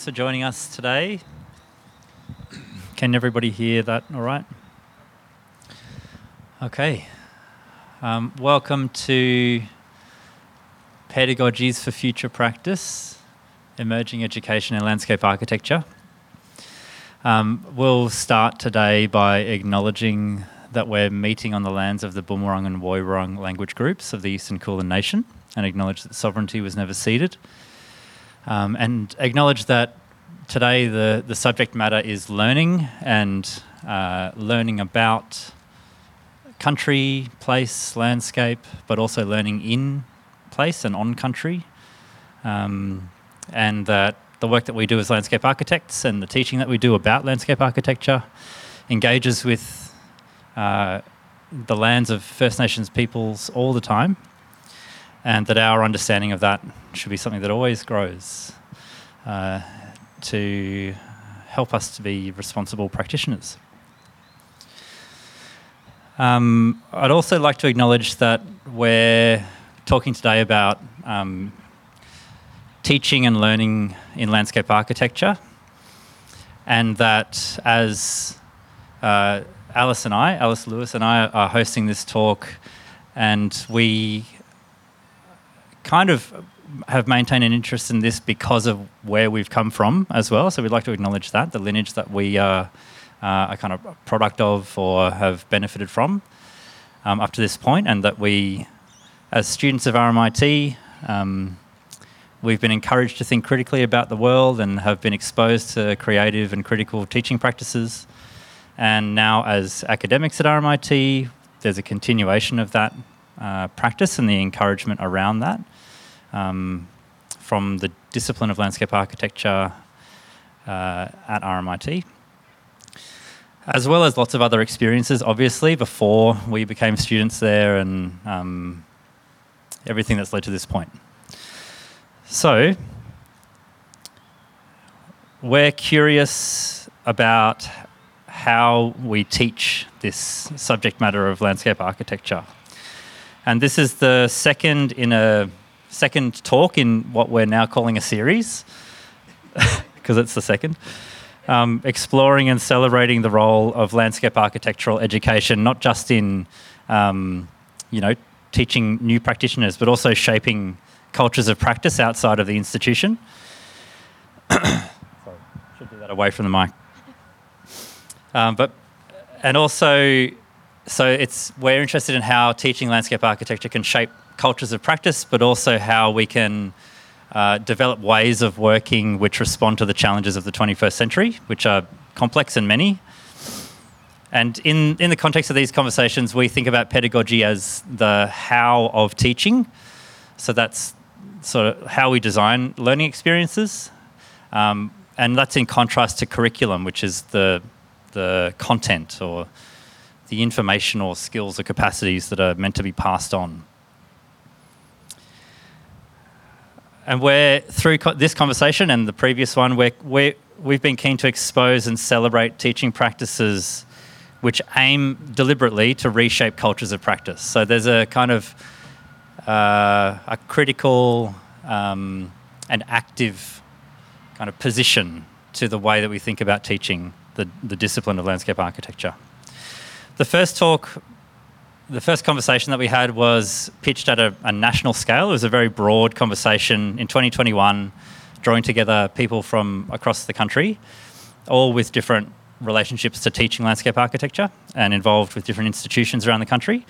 Thanks for joining us today. Can everybody hear that all right? Okay. Um, welcome to Pedagogies for Future Practice Emerging Education and Landscape Architecture. Um, we'll start today by acknowledging that we're meeting on the lands of the Boonwurrung and Woiwurrung language groups of the Eastern Kulin Nation and acknowledge that sovereignty was never ceded. Um, and acknowledge that today the, the subject matter is learning and uh, learning about country, place, landscape, but also learning in place and on country. Um, and that the work that we do as landscape architects and the teaching that we do about landscape architecture engages with uh, the lands of First Nations peoples all the time and that our understanding of that should be something that always grows uh, to help us to be responsible practitioners. Um, I'd also like to acknowledge that we're talking today about um, teaching and learning in landscape architecture, and that as uh, Alice and I, Alice Lewis and I, are hosting this talk, and we kind of have maintained an interest in this because of where we've come from as well. So we'd like to acknowledge that, the lineage that we are uh, a kind of product of or have benefited from um, up to this point, and that we, as students of RMIT, um, we've been encouraged to think critically about the world and have been exposed to creative and critical teaching practices. And now, as academics at RMIT, there's a continuation of that uh, practice and the encouragement around that um, from the discipline of landscape architecture uh, at RMIT, as well as lots of other experiences, obviously, before we became students there and um, everything that's led to this point. So, we're curious about how we teach this subject matter of landscape architecture. And this is the second in a second talk in what we're now calling a series, because it's the second. Um, exploring and celebrating the role of landscape architectural education, not just in, um, you know, teaching new practitioners, but also shaping cultures of practice outside of the institution. Sorry, should do that away from the mic. Um, but and also, so it's we're interested in how teaching landscape architecture can shape cultures of practice, but also how we can uh, develop ways of working which respond to the challenges of the 21st century, which are complex and many. And in, in the context of these conversations, we think about pedagogy as the how of teaching. So that's sort of how we design learning experiences. Um, and that's in contrast to curriculum, which is the, the content or the information or skills or capacities that are meant to be passed on. And we're through co- this conversation and the previous one, we're, we're, we've been keen to expose and celebrate teaching practices which aim deliberately to reshape cultures of practice. So there's a kind of uh, a critical um, and active kind of position to the way that we think about teaching the, the discipline of landscape architecture. The first talk the first conversation that we had was pitched at a, a, national scale. It was a very broad conversation in 2021, drawing together people from across the country, all with different relationships to teaching landscape architecture and involved with different institutions around the country.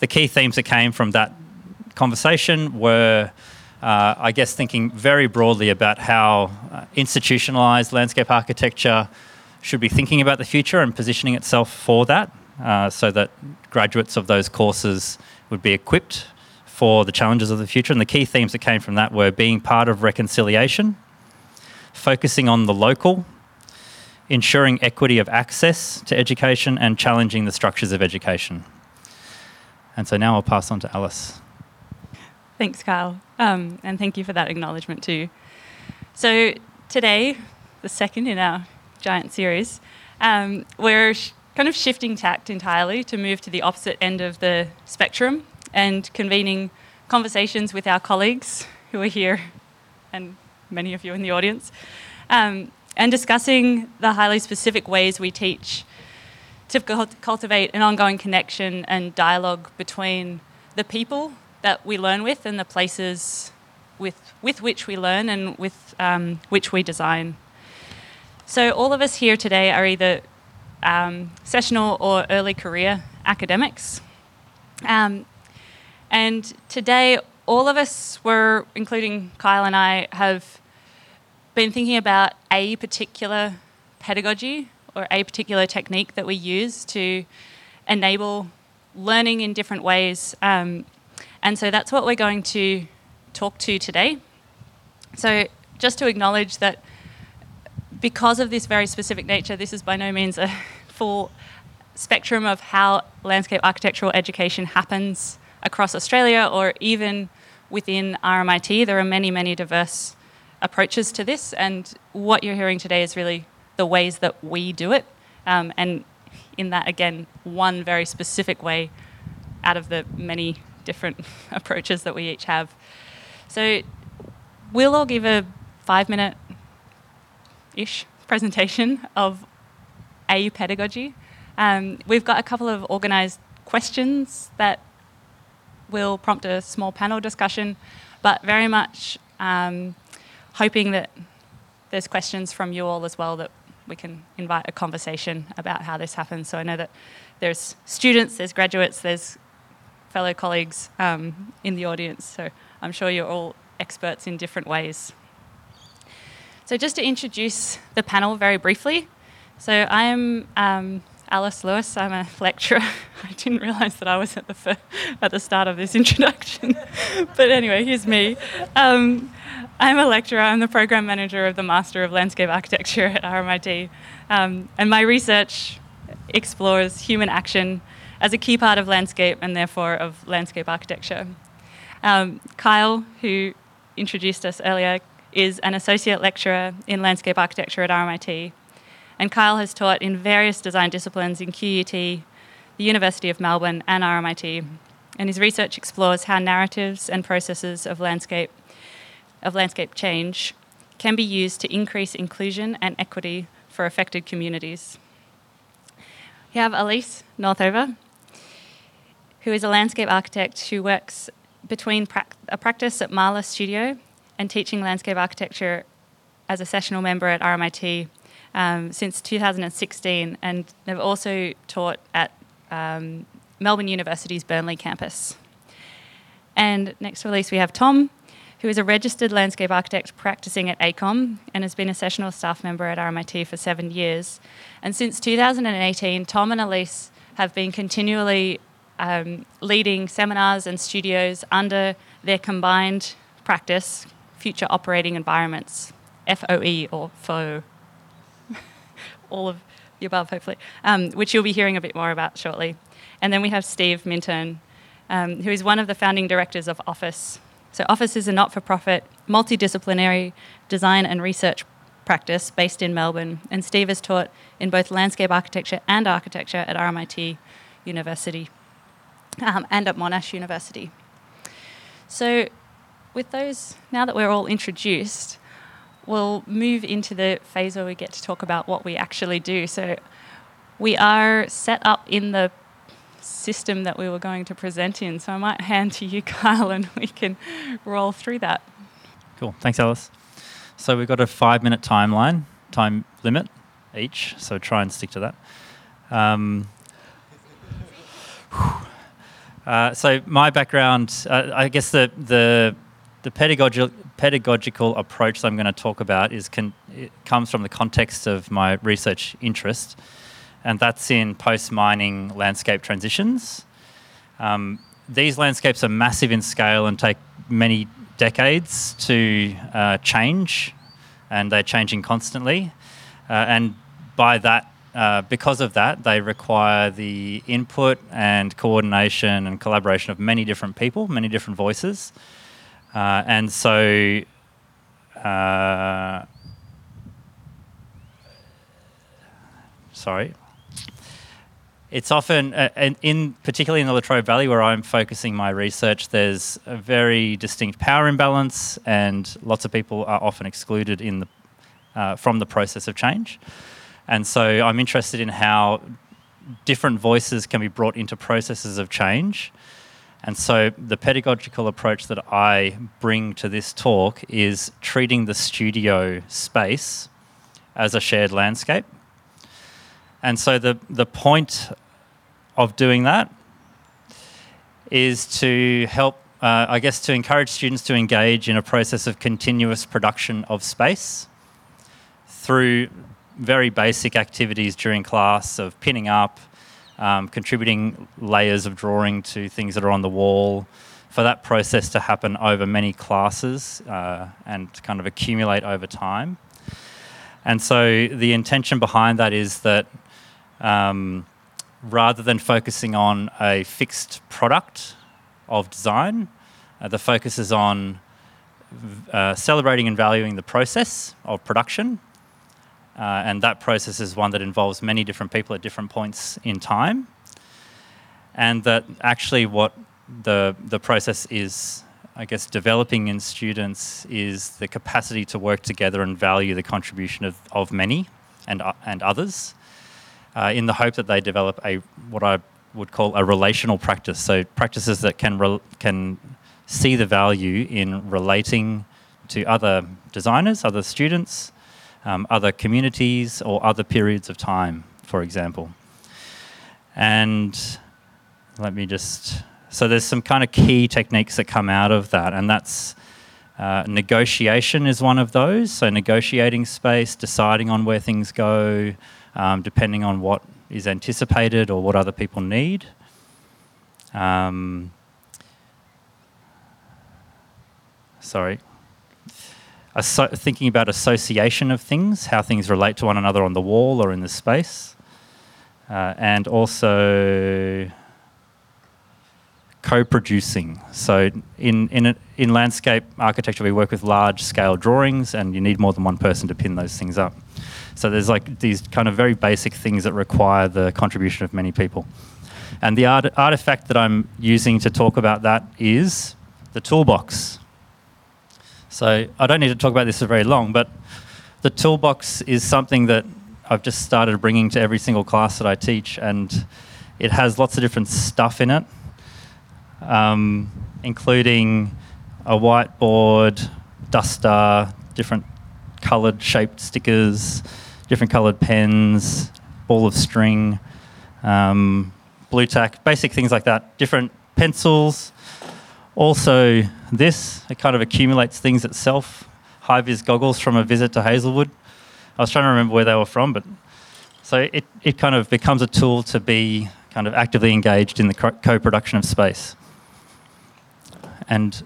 The key themes that came from that conversation were, uh, I guess, thinking very broadly about how uh, institutionalized landscape architecture should be thinking about the future and positioning itself for that uh, so that graduates of those courses would be equipped for the challenges of the future. And the key themes that came from that were being part of reconciliation, focusing on the local, ensuring equity of access to education, and challenging the structures of education. And so now I'll pass on to Alice. Thanks, Kyle. Um, and thank you for that acknowledgement, too. So, today, the second in our giant series, um, we're kind of shifting tact entirely to move to the opposite end of the spectrum and convening conversations with our colleagues who are here and many of you in the audience, um, and discussing the highly specific ways we teach to cultivate an ongoing connection and dialogue between the people that we learn with and the places with, with which we learn and with um, which we design. So, all of us here today are either um, sessional or early career academics. Um, and today, all of us were, including Kyle and I, have been thinking about a particular pedagogy or a particular technique that we use to enable learning in different ways. Um, and so that's what we're going to talk to today. So, just to acknowledge that because of this very specific nature, this is by no means a full spectrum of how landscape architectural education happens across Australia or even within RMIT. There are many, many diverse approaches to this, and what you're hearing today is really the ways that we do it. Um, and in that, again, one very specific way out of the many different approaches that we each have. So we'll all give a five minute ish presentation of AU pedagogy. Um, we've got a couple of organised questions that will prompt a small panel discussion, but very much um, hoping that there's questions from you all as well that we can invite a conversation about how this happens. So I know that there's students, there's graduates, there's fellow colleagues um, in the audience. So I'm sure you're all experts in different ways. So just to introduce the panel very briefly. So I'm um, Alice Lewis. I'm a lecturer. I didn't realise that I was at the fir- at the start of this introduction, but anyway, here's me. Um, I'm a lecturer. I'm the program manager of the Master of Landscape Architecture at RMIT. Um, and my research explores human action as a key part of landscape and therefore of landscape architecture. Um, Kyle, who introduced us earlier, is an associate lecturer in landscape architecture at RMIT. And Kyle has taught in various design disciplines in QUT, the University of Melbourne, and RMIT. And his research explores how narratives and processes of landscape of landscape change can be used to increase inclusion and equity for affected communities. We have Elise Northover, who is a landscape architect who works between pra- a practice at Marla Studio and teaching landscape architecture as a sessional member at RMIT um, since 2016, and they've also taught at um, Melbourne University's Burnley campus. And next to Elise, we have Tom, who is a registered landscape architect practicing at AECOM and has been a sessional staff member at RMIT for seven years. And since 2018, Tom and Elise have been continually um, leading seminars and studios under their combined practice, Future Operating Environments, FOE or FO, all of the above, hopefully, um, which you'll be hearing a bit more about shortly. And then we have Steve Minton, um, who is one of the founding directors of Office, so, Office is a not for profit, multidisciplinary design and research practice based in Melbourne, and Steve has taught in both landscape architecture and architecture at RMIT University um, and at Monash University. So, with those, now that we're all introduced, we'll move into the phase where we get to talk about what we actually do. So, we are set up in the system that we were going to present in. So I might hand to you, Kyle, and we can roll through that. Cool. Thanks, Alice. So we've got a five minute timeline, time limit each. So try and stick to that. Um, uh, so my background, uh, I guess the the the pedagogical pedagogical approach that I'm going to talk about is con- comes from the context of my research interest and that's in post mining landscape transitions. Um, these landscapes are massive in scale and take many decades to uh, change, and they're changing constantly. Uh, and by that, uh, because of that, they require the input and coordination and collaboration of many different people, many different voices. Uh, and so, uh, sorry, it's often, uh, in, in particularly in the Latrobe Valley, where I'm focusing my research. There's a very distinct power imbalance, and lots of people are often excluded in the uh, from the process of change. And so, I'm interested in how different voices can be brought into processes of change. And so, the pedagogical approach that I bring to this talk is treating the studio space as a shared landscape. And so the, the point of doing that is to help, uh, I guess, to encourage students to engage in a process of continuous production of space through very basic activities during class of pinning up, um, contributing layers of drawing to things that are on the wall, for that process to happen over many classes uh, and kind of accumulate over time. And so the intention behind that is that um, rather than focusing on a fixed product of design, uh, the focus is on uh, celebrating and valuing the process of production. Uh, and that process is one that involves many different people at different points in time. And that actually, what the, the process is, I guess, developing in students is the capacity to work together and value the contribution of, of many and, uh, and others uh, in the hope that they develop a what I would call a relational practice. So practices that can re- can see the value in relating to other designers, other students, um, other communities, or other periods of time, for example. And let me just so there's some kind of key techniques that come out of that, and that's. Uh, negotiation is one of those. So, negotiating space, deciding on where things go, um, depending on what is anticipated or what other people need. Um, sorry. Asso- thinking about association of things, how things relate to one another on the wall or in the space. Uh, and also co-producing. So in in a, in landscape architecture, we work with large scale drawings, and you need more than one person to pin those things up. So there's like these kind of very basic things that require the contribution of many people. And the art- artifact that I'm using to talk about that is the toolbox. So I don't need to talk about this for very long, but the toolbox is something that I've just started bringing to every single class that I teach, and it has lots of different stuff in it, um, including a whiteboard, duster, different coloured shaped stickers, different coloured pens, ball of string, um, blue tack, basic things like that. Different pencils. Also, this it kind of accumulates things itself. High vis goggles from a visit to Hazelwood. I was trying to remember where they were from, but so it, it kind of becomes a tool to be kind of actively engaged in the co-production of space. And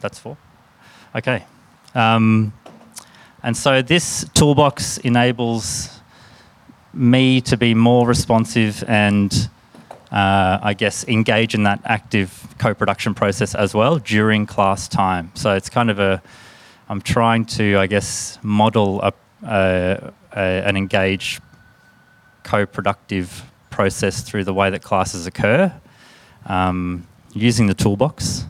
that's four. Okay. Um, and so this toolbox enables me to be more responsive and uh, I guess engage in that active co-production process as well during class time. So it's kind of a, I'm trying to I guess model a, a, a an engaged co-productive process through the way that classes occur, um, using the toolbox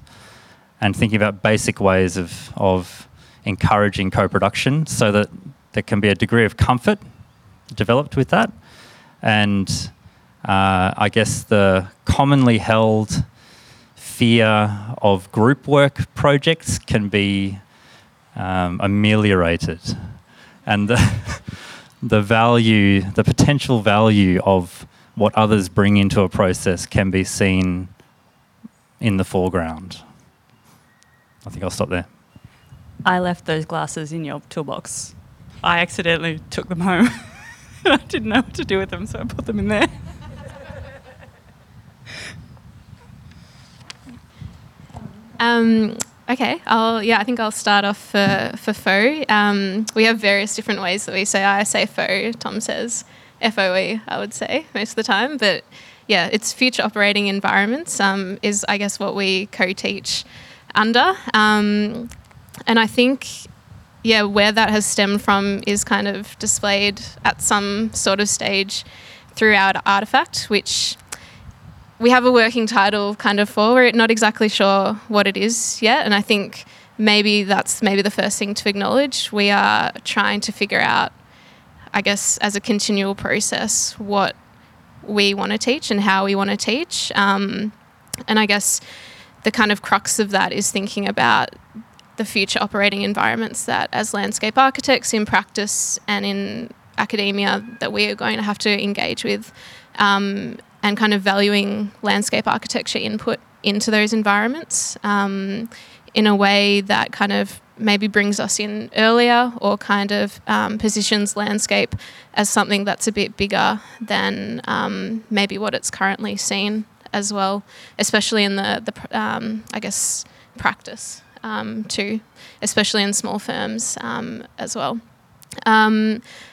and thinking about basic ways of of encouraging co-production so that there can be a degree of comfort developed with that. And uh, I guess the commonly held fear of group work projects can be um, ameliorated. And the, the value, the potential value of what others bring into a process can be seen in the foreground. I think I'll stop there. I left those glasses in your toolbox. I accidentally took them home. I didn't know what to do with them, so I put them in there. Um, okay, I'll yeah, I think I'll start off for for FOE. Um, we have various different ways that we say. I say FOE. Tom says FOE. I would say most of the time, but yeah, it's future operating environments. Um, is I guess what we co-teach under, um, and I think yeah, where that has stemmed from is kind of displayed at some sort of stage throughout Artifact, which we have a working title kind of for. We're not exactly sure what it is yet, and I think maybe that's maybe the first thing to acknowledge. We are trying to figure out, I guess, as a continual process, what we want to teach and how we want to teach. Um, and I guess the kind of crux of that is thinking about the future operating environments that, as landscape architects in practice and in academia, that we are going to have to engage with. Um, and kind of valuing landscape architecture input into those environments um, in a way that kind of maybe brings us in earlier or kind of um, positions landscape as something that's a bit bigger than um, maybe what it's currently seen as well, especially in the, the um, I guess, practice um, too, especially in small firms um, as well.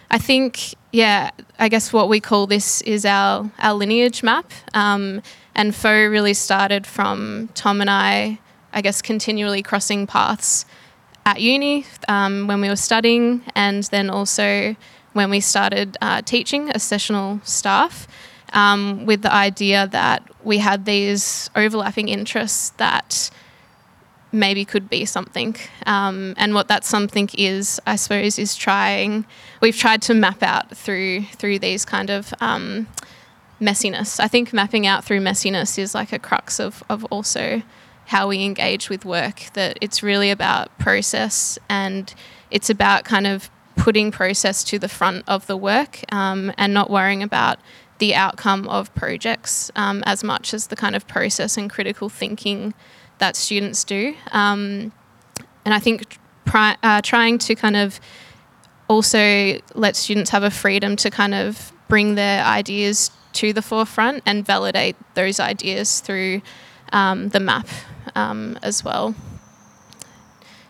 I think, yeah, I guess what we call this is our, our lineage map. Um, and FOE really started from Tom and I, I guess, continually crossing paths at uni um, when we were studying, and then also when we started uh, teaching as sessional staff, um, with the idea that we had these overlapping interests that maybe could be something. Um, and what that something is, I suppose, is trying. We've tried to map out through through these kind of um, messiness. I think mapping out through messiness is like a crux of of also how we engage with work. That it's really about process and it's about kind of putting process to the front of the work um, and not worrying about the outcome of projects um, as much as the kind of process and critical thinking that students do. Um, and I think pri- uh, trying to kind of also let students have a freedom to kind of bring their ideas to the forefront and validate those ideas through um, the map um, as well.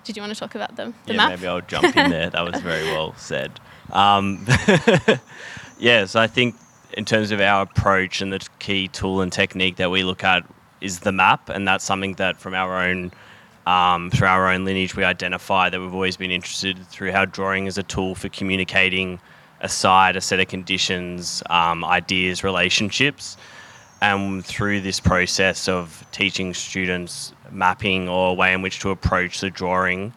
Did you want to talk about the, the yeah, map? maybe I'll jump in there. That was very well said. Um, yeah, so I think in terms of our approach and the key tool and technique that we look at is the map, and that's something that from our own um, through our own lineage we identify that we've always been interested through how drawing is a tool for communicating a site, a set of conditions, um, ideas, relationships. And through this process of teaching students mapping or a way in which to approach the drawing,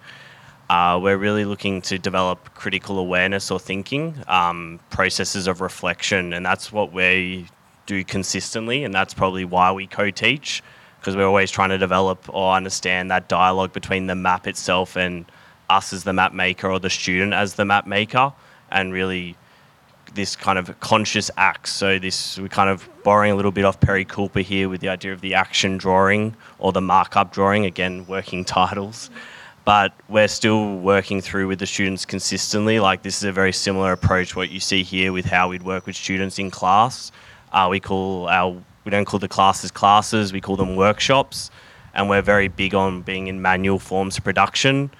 uh, we're really looking to develop critical awareness or thinking, um, processes of reflection, and that's what we do consistently, and that's probably why we co-teach because we're always trying to develop or understand that dialogue between the map itself and us as the map maker or the student as the map maker, and really this kind of conscious act. So this we're kind of borrowing a little bit off Perry Kulper here with the idea of the action drawing or the markup drawing. Again, working titles. But we're still working through with the students consistently. Like this is a very similar approach what you see here with how we'd work with students in class. Uh, we call our we don't call the classes classes. We call them workshops, and we're very big on being in manual forms of production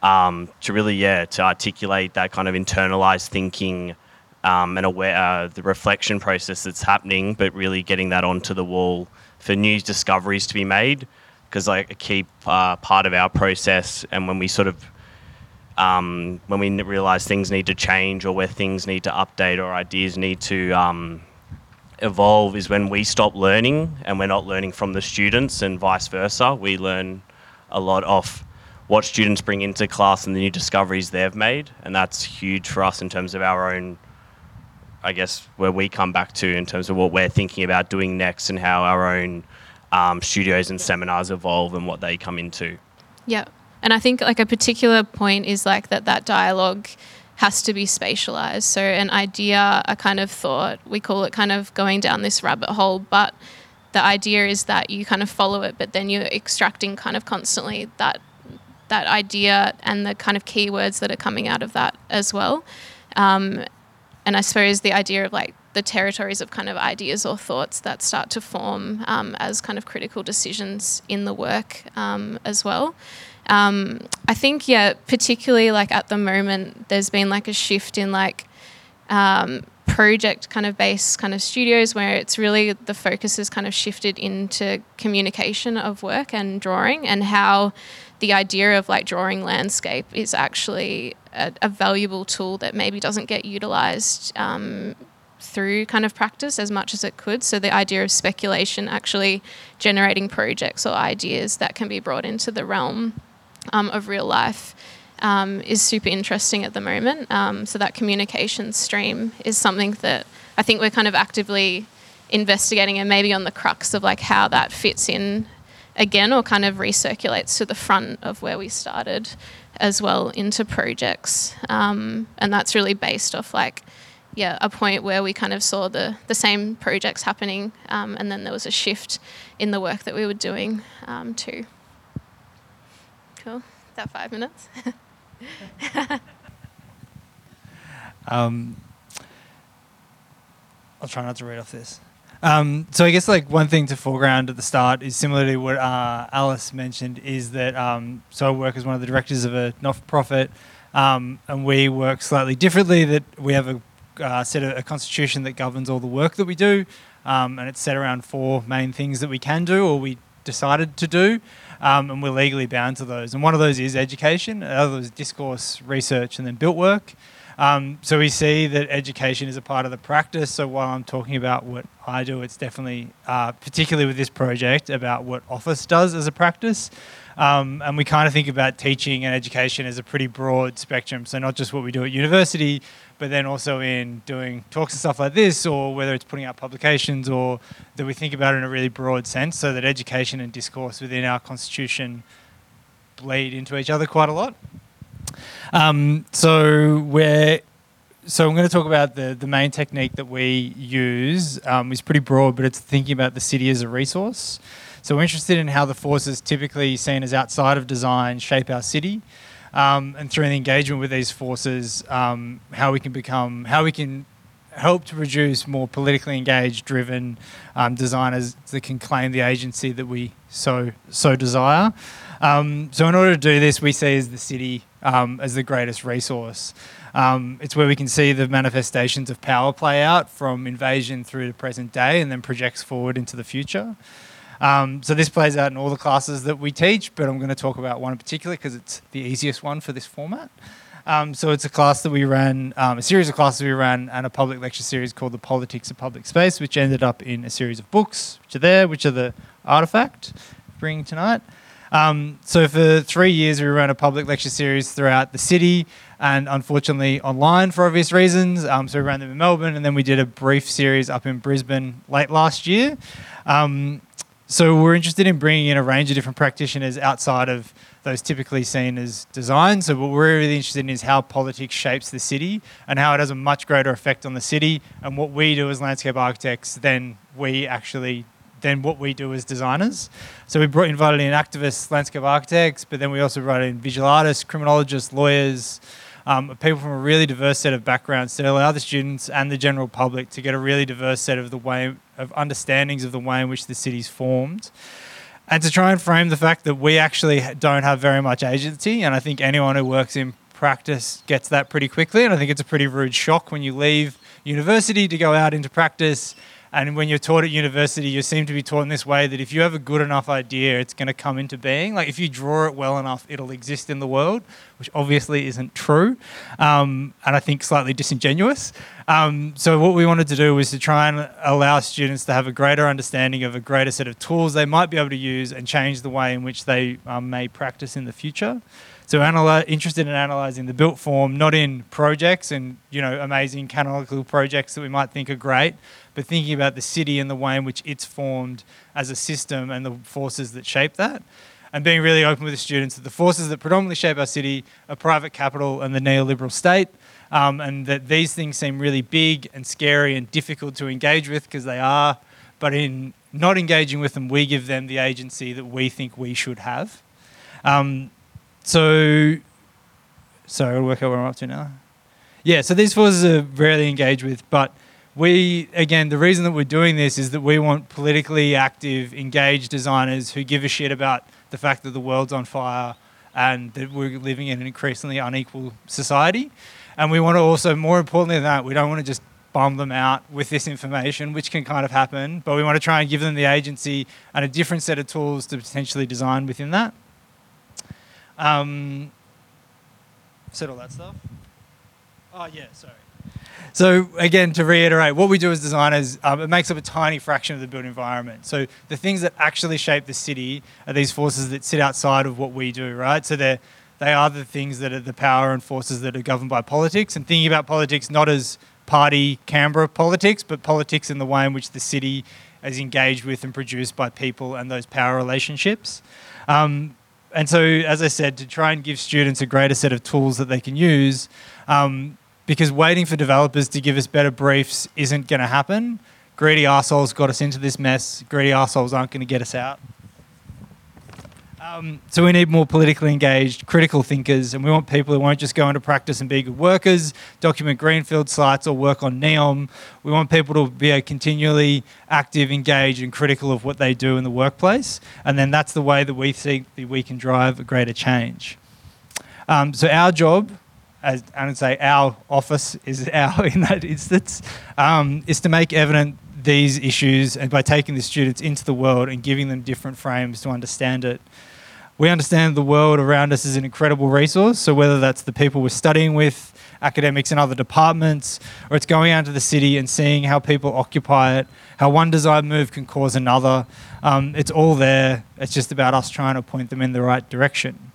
um, to really yeah to articulate that kind of internalized thinking um, and aware uh, the reflection process that's happening, but really getting that onto the wall for new discoveries to be made. Because like a key uh, part of our process, and when we sort of um, when we realize things need to change or where things need to update or ideas need to um, evolve is when we stop learning and we're not learning from the students and vice versa. We learn a lot of what students bring into class and the new discoveries they've made, and that's huge for us in terms of our own, I guess, where we come back to in terms of what we're thinking about doing next and how our own um, studios and seminars evolve and what they come into. Yeah. And I think like a particular point is like that that dialogue has to be spatialized. So an idea, a kind of thought, we call it kind of going down this rabbit hole, but the idea is that you kind of follow it, but then you're extracting kind of constantly that that idea and the kind of keywords that are coming out of that as well. Um, and I suppose the idea of like the territories of kind of ideas or thoughts that start to form um, as kind of critical decisions in the work um, as well. Um, I think, yeah, particularly like at the moment, there's been like a shift in like um, project kind of based kind of studios where it's really the focus has kind of shifted into communication of work and drawing and how the idea of like drawing landscape is actually a, a valuable tool that maybe doesn't get utilized um, through kind of practice as much as it could. So the idea of speculation actually generating projects or ideas that can be brought into the realm um, of real life um, is super interesting at the moment. Um, so that communication stream is something that I think we're kind of actively investigating and maybe on the crux of like how that fits in again or kind of recirculates to the front of where we started as well into projects. Um, and that's really based off like yeah, a point where we kind of saw the, the same projects happening, um, and then there was a shift in the work that we were doing um, too. Cool. That five minutes? um, I'll try not to read off this. Um, so I guess like one thing to foreground at the start is similar to what uh, Alice mentioned is that um, so I work as one of the directors of a not-for-profit, um, and we work slightly differently. That we have a uh, set of, a, constitution that governs all the work that we do, um, and it's set around four main things that we can do or we decided to do um, and we're legally bound to those. And one of those is education, another is discourse, research, and then built work. Um, so we see that education is a part of the practice. So while I'm talking about what I do, it's definitely, uh, particularly with this project, about what Office does as a practice. Um, and we kind of think about teaching and education as a pretty broad spectrum. So not just what we do at university, but then also in doing talks and stuff like this, or whether it's putting out publications, or that we think about it in a really broad sense, so that education and discourse within our constitution bleed into each other quite a lot. Um, so we're so I'm going to talk about the the main technique that we use. Um, is pretty broad, but it's thinking about the city as a resource. So we're interested in how the forces typically seen as outside of design shape our city um, and through the engagement with these forces, um, how we can become, how we can help to produce more politically engaged, driven um, designers that can claim the agency that we so so desire. Um, so, in order to do this, we see as the city um, as the greatest resource. Um, it's where we can see the manifestations of power play out from invasion through the present day, and then projects forward into the future. Um, so this plays out in all the classes that we teach, but I'm going to talk about one in particular because it's the easiest one for this format. Um, so it's a class that we ran, um, a series of classes we ran, and a public lecture series called The Politics of Public Space, which ended up in a series of books, which are there, which are the artifact bringing tonight. Um, so for three years, we ran a public lecture series throughout the city and unfortunately online for obvious reasons. Um, so we ran them in Melbourne and then we did a brief series up in Brisbane late last year. Um, so we're interested in bringing in a range of different practitioners outside of those typically seen as design. So what we're really interested in is how politics shapes the city and how it has a much greater effect on the city and what we do as landscape architects than we actually than what we do as designers. So we brought invited in activists, landscape architects, but then we also brought in visual artists, criminologists, lawyers, um, people from a really diverse set of backgrounds to allow the students and the general public to get a really diverse set of the way of understandings of the way in which the city's formed. And to try and frame the fact that we actually don't have very much agency, and I think anyone who works in practice gets that pretty quickly. And I think it's a pretty rude shock when you leave university to go out into practice and when you're taught at university, you seem to be taught in this way that if you have a good enough idea, it's going to come into being. Like if you draw it well enough, it'll exist in the world, which obviously isn't true, um, and I think slightly disingenuous. Um, so what we wanted to do was to try and allow students to have a greater understanding of a greater set of tools they might be able to use and change the way in which they um, may practice in the future. So analy- interested in analysing the built form, not in projects and you know amazing canonical projects that we might think are great, but thinking about the city and the way in which it's formed as a system and the forces that shape that. And being really open with the students that the forces that predominantly shape our city are private capital and the neoliberal state, um, and that these things seem really big and scary and difficult to engage with because they are, but in not engaging with them, we give them the agency that we think we should have. Um, so, sorry, I'll work out where I'm up to now. Yeah, so these forces are rarely engaged with, but we again the reason that we're doing this is that we want politically active engaged designers who give a shit about the fact that the world's on fire and that we're living in an increasingly unequal society. And we want to also more importantly than that we don't want to just bomb them out with this information which can kind of happen but we want to try and give them the agency and a different set of tools to potentially design within that. Um, said all that stuff. Oh yeah sorry so again, to reiterate, what we do as designers, um, it makes up a tiny fraction of the built environment. So the things that actually shape the city are these forces that sit outside of what we do, right? So they're they are the things that are the power and forces that are governed by politics. And thinking about politics not as party Canberra politics, but politics in the way in which the city is engaged with and produced by people and those power relationships. Um, and so, as I said, to try and give students a greater set of tools that they can use, um, because waiting for developers to give us better briefs isn't going to happen. Greedy assholes got us into this mess. Greedy assholes aren't going to get us out. Um, so we need more politically engaged, critical thinkers, and we want people who won't just go into practice and be good workers, document greenfield sites, or work on NEOM. We want people to be continually active, engaged, and critical of what they do in the workplace, and then that's the way that we think that we can drive a greater change. Um, so our job as I would say our office is our in that instance, um, is to make evident these issues and by taking the students into the world and giving them different frames to understand it. We understand the world around us is an incredible resource. So whether that's the people we're studying with, academics in other departments, or it's going out to the city and seeing how people occupy it, how one design move can cause another. Um, it's all there. It's just about us trying to point them in the right direction.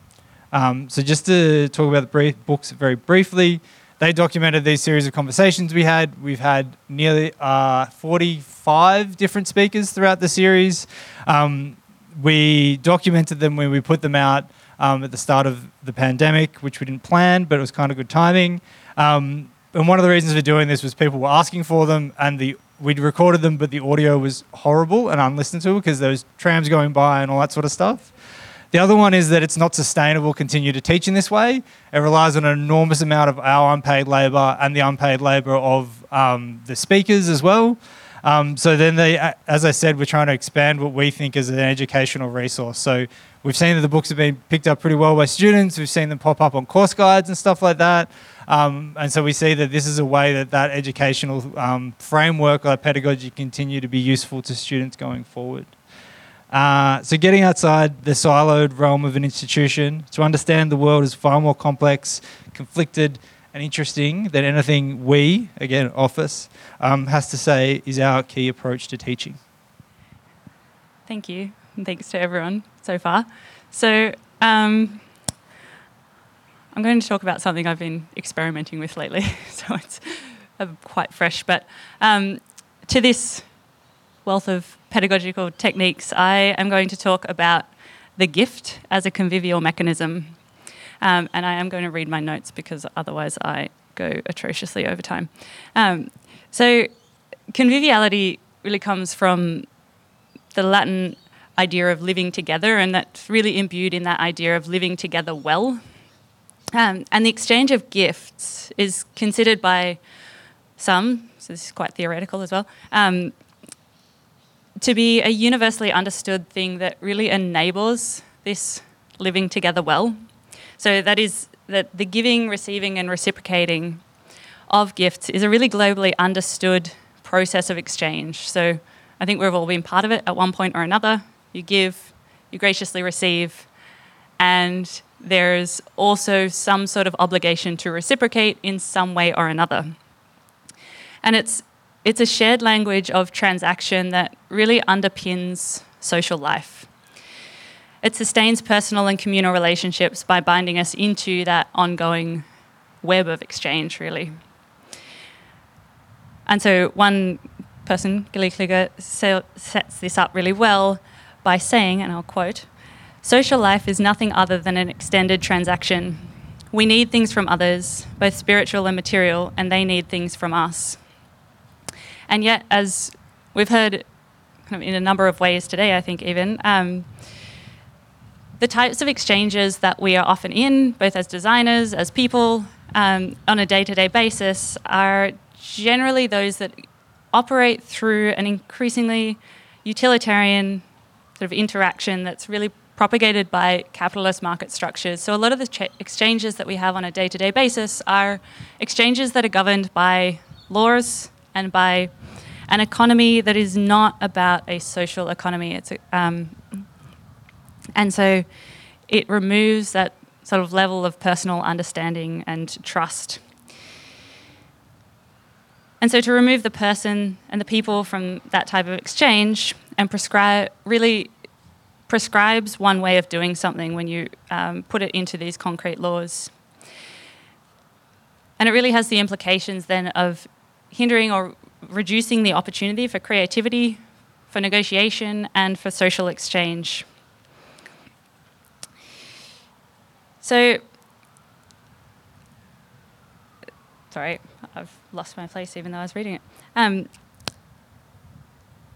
Um, so just to talk about the brief books very briefly, they documented these series of conversations we had. We've had nearly uh, 45 different speakers throughout the series. Um, we documented them when we put them out um, at the start of the pandemic, which we didn't plan, but it was kind of good timing. Um, and one of the reasons for doing this was people were asking for them, and the we'd recorded them, but the audio was horrible and unlistened to because there was trams going by and all that sort of stuff. The other one is that it's not sustainable continue to teach in this way. It relies on an enormous amount of our unpaid labour and the unpaid labour of um, the speakers as well. Um, so then they, as I said, we're trying to expand what we think is an educational resource. So we've seen that the books have been picked up pretty well by students. We've seen them pop up on course guides and stuff like that. Um, and so we see that this is a way that that educational um, framework or pedagogy continue to be useful to students going forward. Uh, so, getting outside the siloed realm of an institution to understand the world is far more complex, conflicted, and interesting than anything we, again, office, um, has to say is our key approach to teaching. Thank you, and thanks to everyone so far. So, um, I'm going to talk about something I've been experimenting with lately, so it's uh, quite fresh. But um, to this wealth of pedagogical techniques, I am going to talk about the gift as a convivial mechanism. Um, and I am going to read my notes because otherwise I go atrociously over time. Um, so, conviviality really comes from the Latin idea of living together, and that's really imbued in that idea of living together well. Um, and the exchange of gifts is considered by some, so this is quite theoretical as well, um, to be a universally understood thing that really enables this living together well. So that is that the giving, receiving, and reciprocating of gifts is a really globally understood process of exchange. So I think we've all been part of it at one point or another. You give, you graciously receive, and there's also some sort of obligation to reciprocate in some way or another. And it's it's a shared language of transaction that really underpins social life. It sustains personal and communal relationships by binding us into that ongoing web of exchange, really. And so, one person, Gilly Klüger, sets this up really well by saying, and I'll quote, Social life is nothing other than an extended transaction. We need things from others, both spiritual and material, and they need things from us. And yet, as we've heard kind of in a number of ways today, I think even, um, the types of exchanges that we are often in, both as designers, as people, um, on a day to day basis, are generally those that operate through an increasingly utilitarian sort of interaction that's really propagated by capitalist market structures. So a lot of the ch- exchanges that we have on a day-to-day basis are exchanges that are governed by laws and by an economy that is not about a social economy. It's um, and so it removes that sort of level of personal understanding and trust. And so to remove the person and the people from that type of exchange and prescribe really prescribes one way of doing something when you um, put it into these concrete laws. And it really has the implications then of hindering or reducing the opportunity for creativity, for negotiation, and for social exchange. So, sorry, I've lost my place even though I was reading it. Um,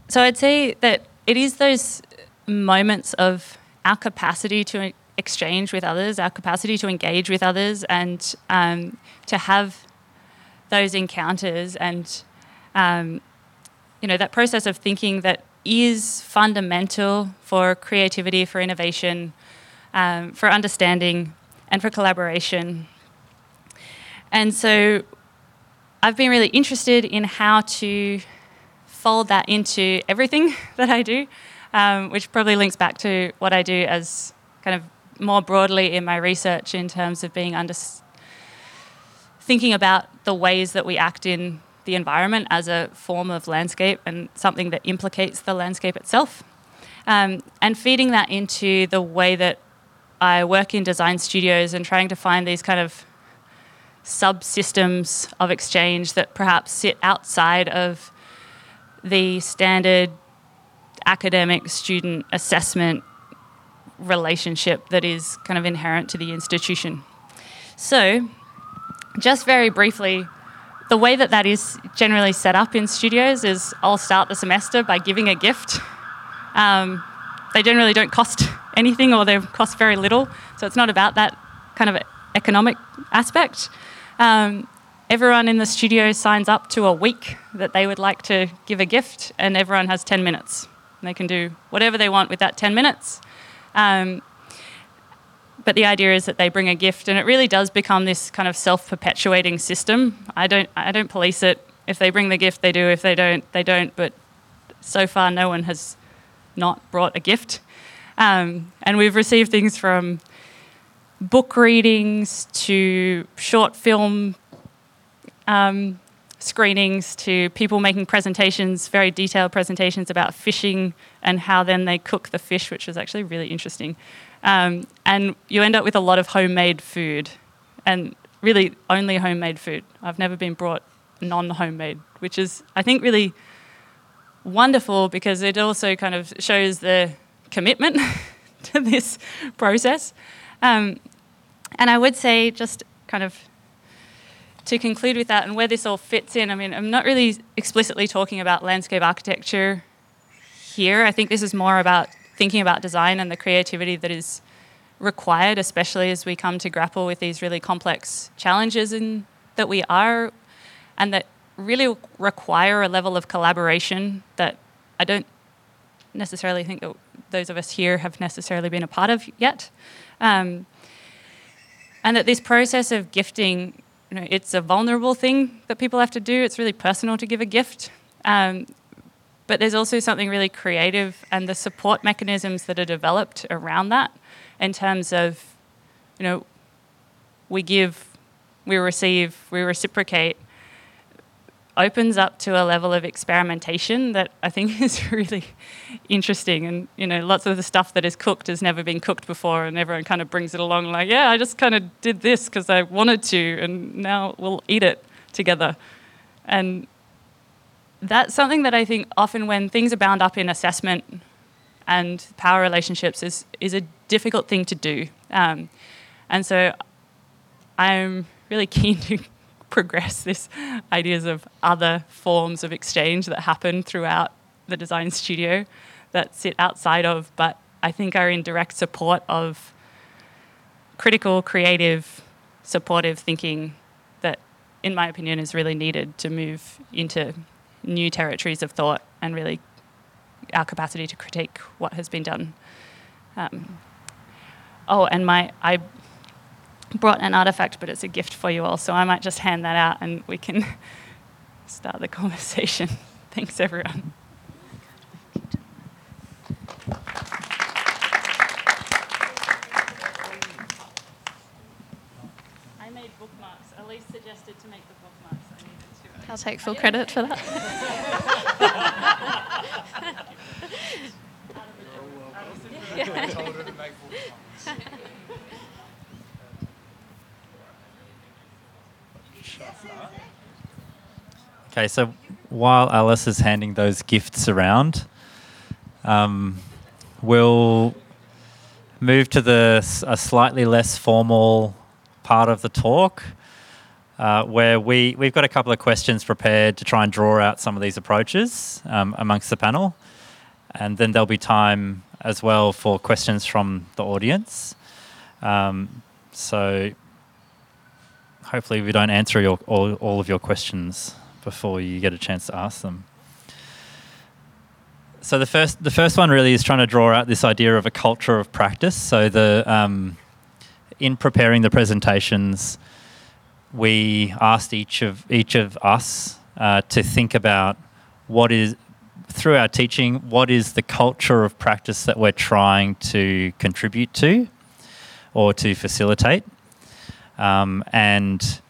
so I'd say that it is those moments of our capacity to exchange with others, our capacity to engage with others, and um, to have those encounters and um, you know that process of thinking that is fundamental for creativity, for innovation, um, for understanding, and for collaboration. And so I've been really interested in how to fold that into everything that I do, um, which probably links back to what I do as kind of more broadly in my research in terms of being under thinking about the ways that we act in the environment as a form of landscape and something that implicates the landscape itself. Um, and feeding that into the way that I work in design studios and trying to find these kind of subsystems of exchange that perhaps sit outside of the standard academic student assessment relationship that is kind of inherent to the institution. So, just very briefly, the way that that is generally set up in studios is I'll start the semester by giving a gift. Um, they generally don't cost anything or they cost very little, so it's not about that kind of economic aspect. Um, everyone in the studio signs up to a week that they would like to give a gift, and everyone has 10 minutes. And they can do whatever they want with that 10 minutes. Um, but the idea is that they bring a gift, and it really does become this kind of self-perpetuating system. I don't, I don't police it. If they bring the gift, they do. If they don't, they don't. But so far, no one has not brought a gift. Um, and we've received things from book readings to short film um, screenings to people making presentations, very detailed presentations about fishing and how then they cook the fish, which was actually really interesting. Um, and you end up with a lot of homemade food and really only homemade food. I've never been brought non homemade, which is, I think, really wonderful because it also kind of shows the commitment to this process. Um, and I would say, just kind of to conclude with that and where this all fits in, I mean, I'm not really explicitly talking about landscape architecture here. I think this is more about thinking about design and the creativity that is required, especially as we come to grapple with these really complex challenges in, that we are, and that really require a level of collaboration that I don't necessarily think that those of us here have necessarily been a part of yet. Um, and that this process of gifting, you know, it's a vulnerable thing that people have to do. It's really personal to give a gift. Um, but there's also something really creative and the support mechanisms that are developed around that in terms of, you know, we give, we receive, we reciprocate, opens up to a level of experimentation that I think is really interesting. And you know, lots of the stuff that is cooked has never been cooked before, and everyone kind of brings it along like, yeah, I just kind of did this because I wanted to, and now we'll eat it together. And that's something that I think often when things are bound up in assessment and power relationships is is a difficult thing to do. Um, and so I'm really keen to progress this ideas of other forms of exchange that happen throughout the design studio that sit outside of, but I think are in direct support of critical, creative, supportive thinking that, in my opinion, is really needed to move into new territories of thought and really our capacity to critique what has been done. Um, oh, and my I brought an artifact, but it's a gift for you all, so I might just hand that out and we can start the conversation. Thanks, everyone. I made bookmarks. Elise suggested to make the bookmarks. I needed to. I'll take full credit for that. Okay, so while Alice is handing those gifts around, um, we'll move to the a slightly less formal part of the talk, uh, where we we've got a couple of questions prepared to try and draw out some of these approaches um, amongst the panel, and then there'll be time as well for questions from the audience. Um, so hopefully we don't answer your, all, all of your questions before you get a chance to ask them. So the first, the first one really is trying to draw out this idea of a culture of practice. So the um, in preparing the presentations, we asked each of each of us uh, to think about what is through our teaching, what is the culture of practice that we're trying to contribute to or to facilitate. Um, and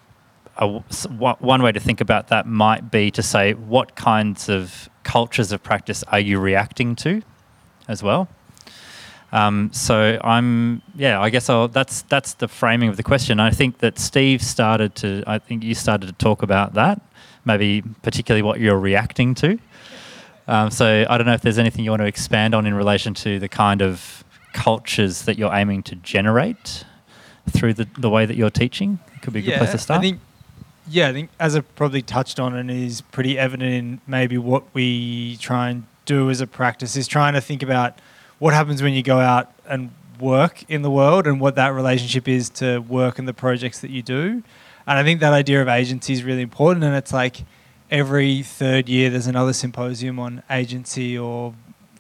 a, one way to think about that might be to say, what kinds of cultures of practice are you reacting to as well? Um, so I'm, yeah, I guess I'll, that's that's the framing of the question. I think that Steve started to, I think you started to talk about that, maybe particularly what you're reacting to. Um, so I don't know if there's anything you want to expand on in relation to the kind of cultures that you're aiming to generate through the, the way that you're teaching. It could be a good place to start. I think, yeah, I think as I probably touched on and is pretty evident in maybe what we try and do as a practice is trying to think about what happens when you go out and work in the world and what that relationship is to work and the projects that you do. And I think that idea of agency is really important. And it's like every third year there's another symposium on agency or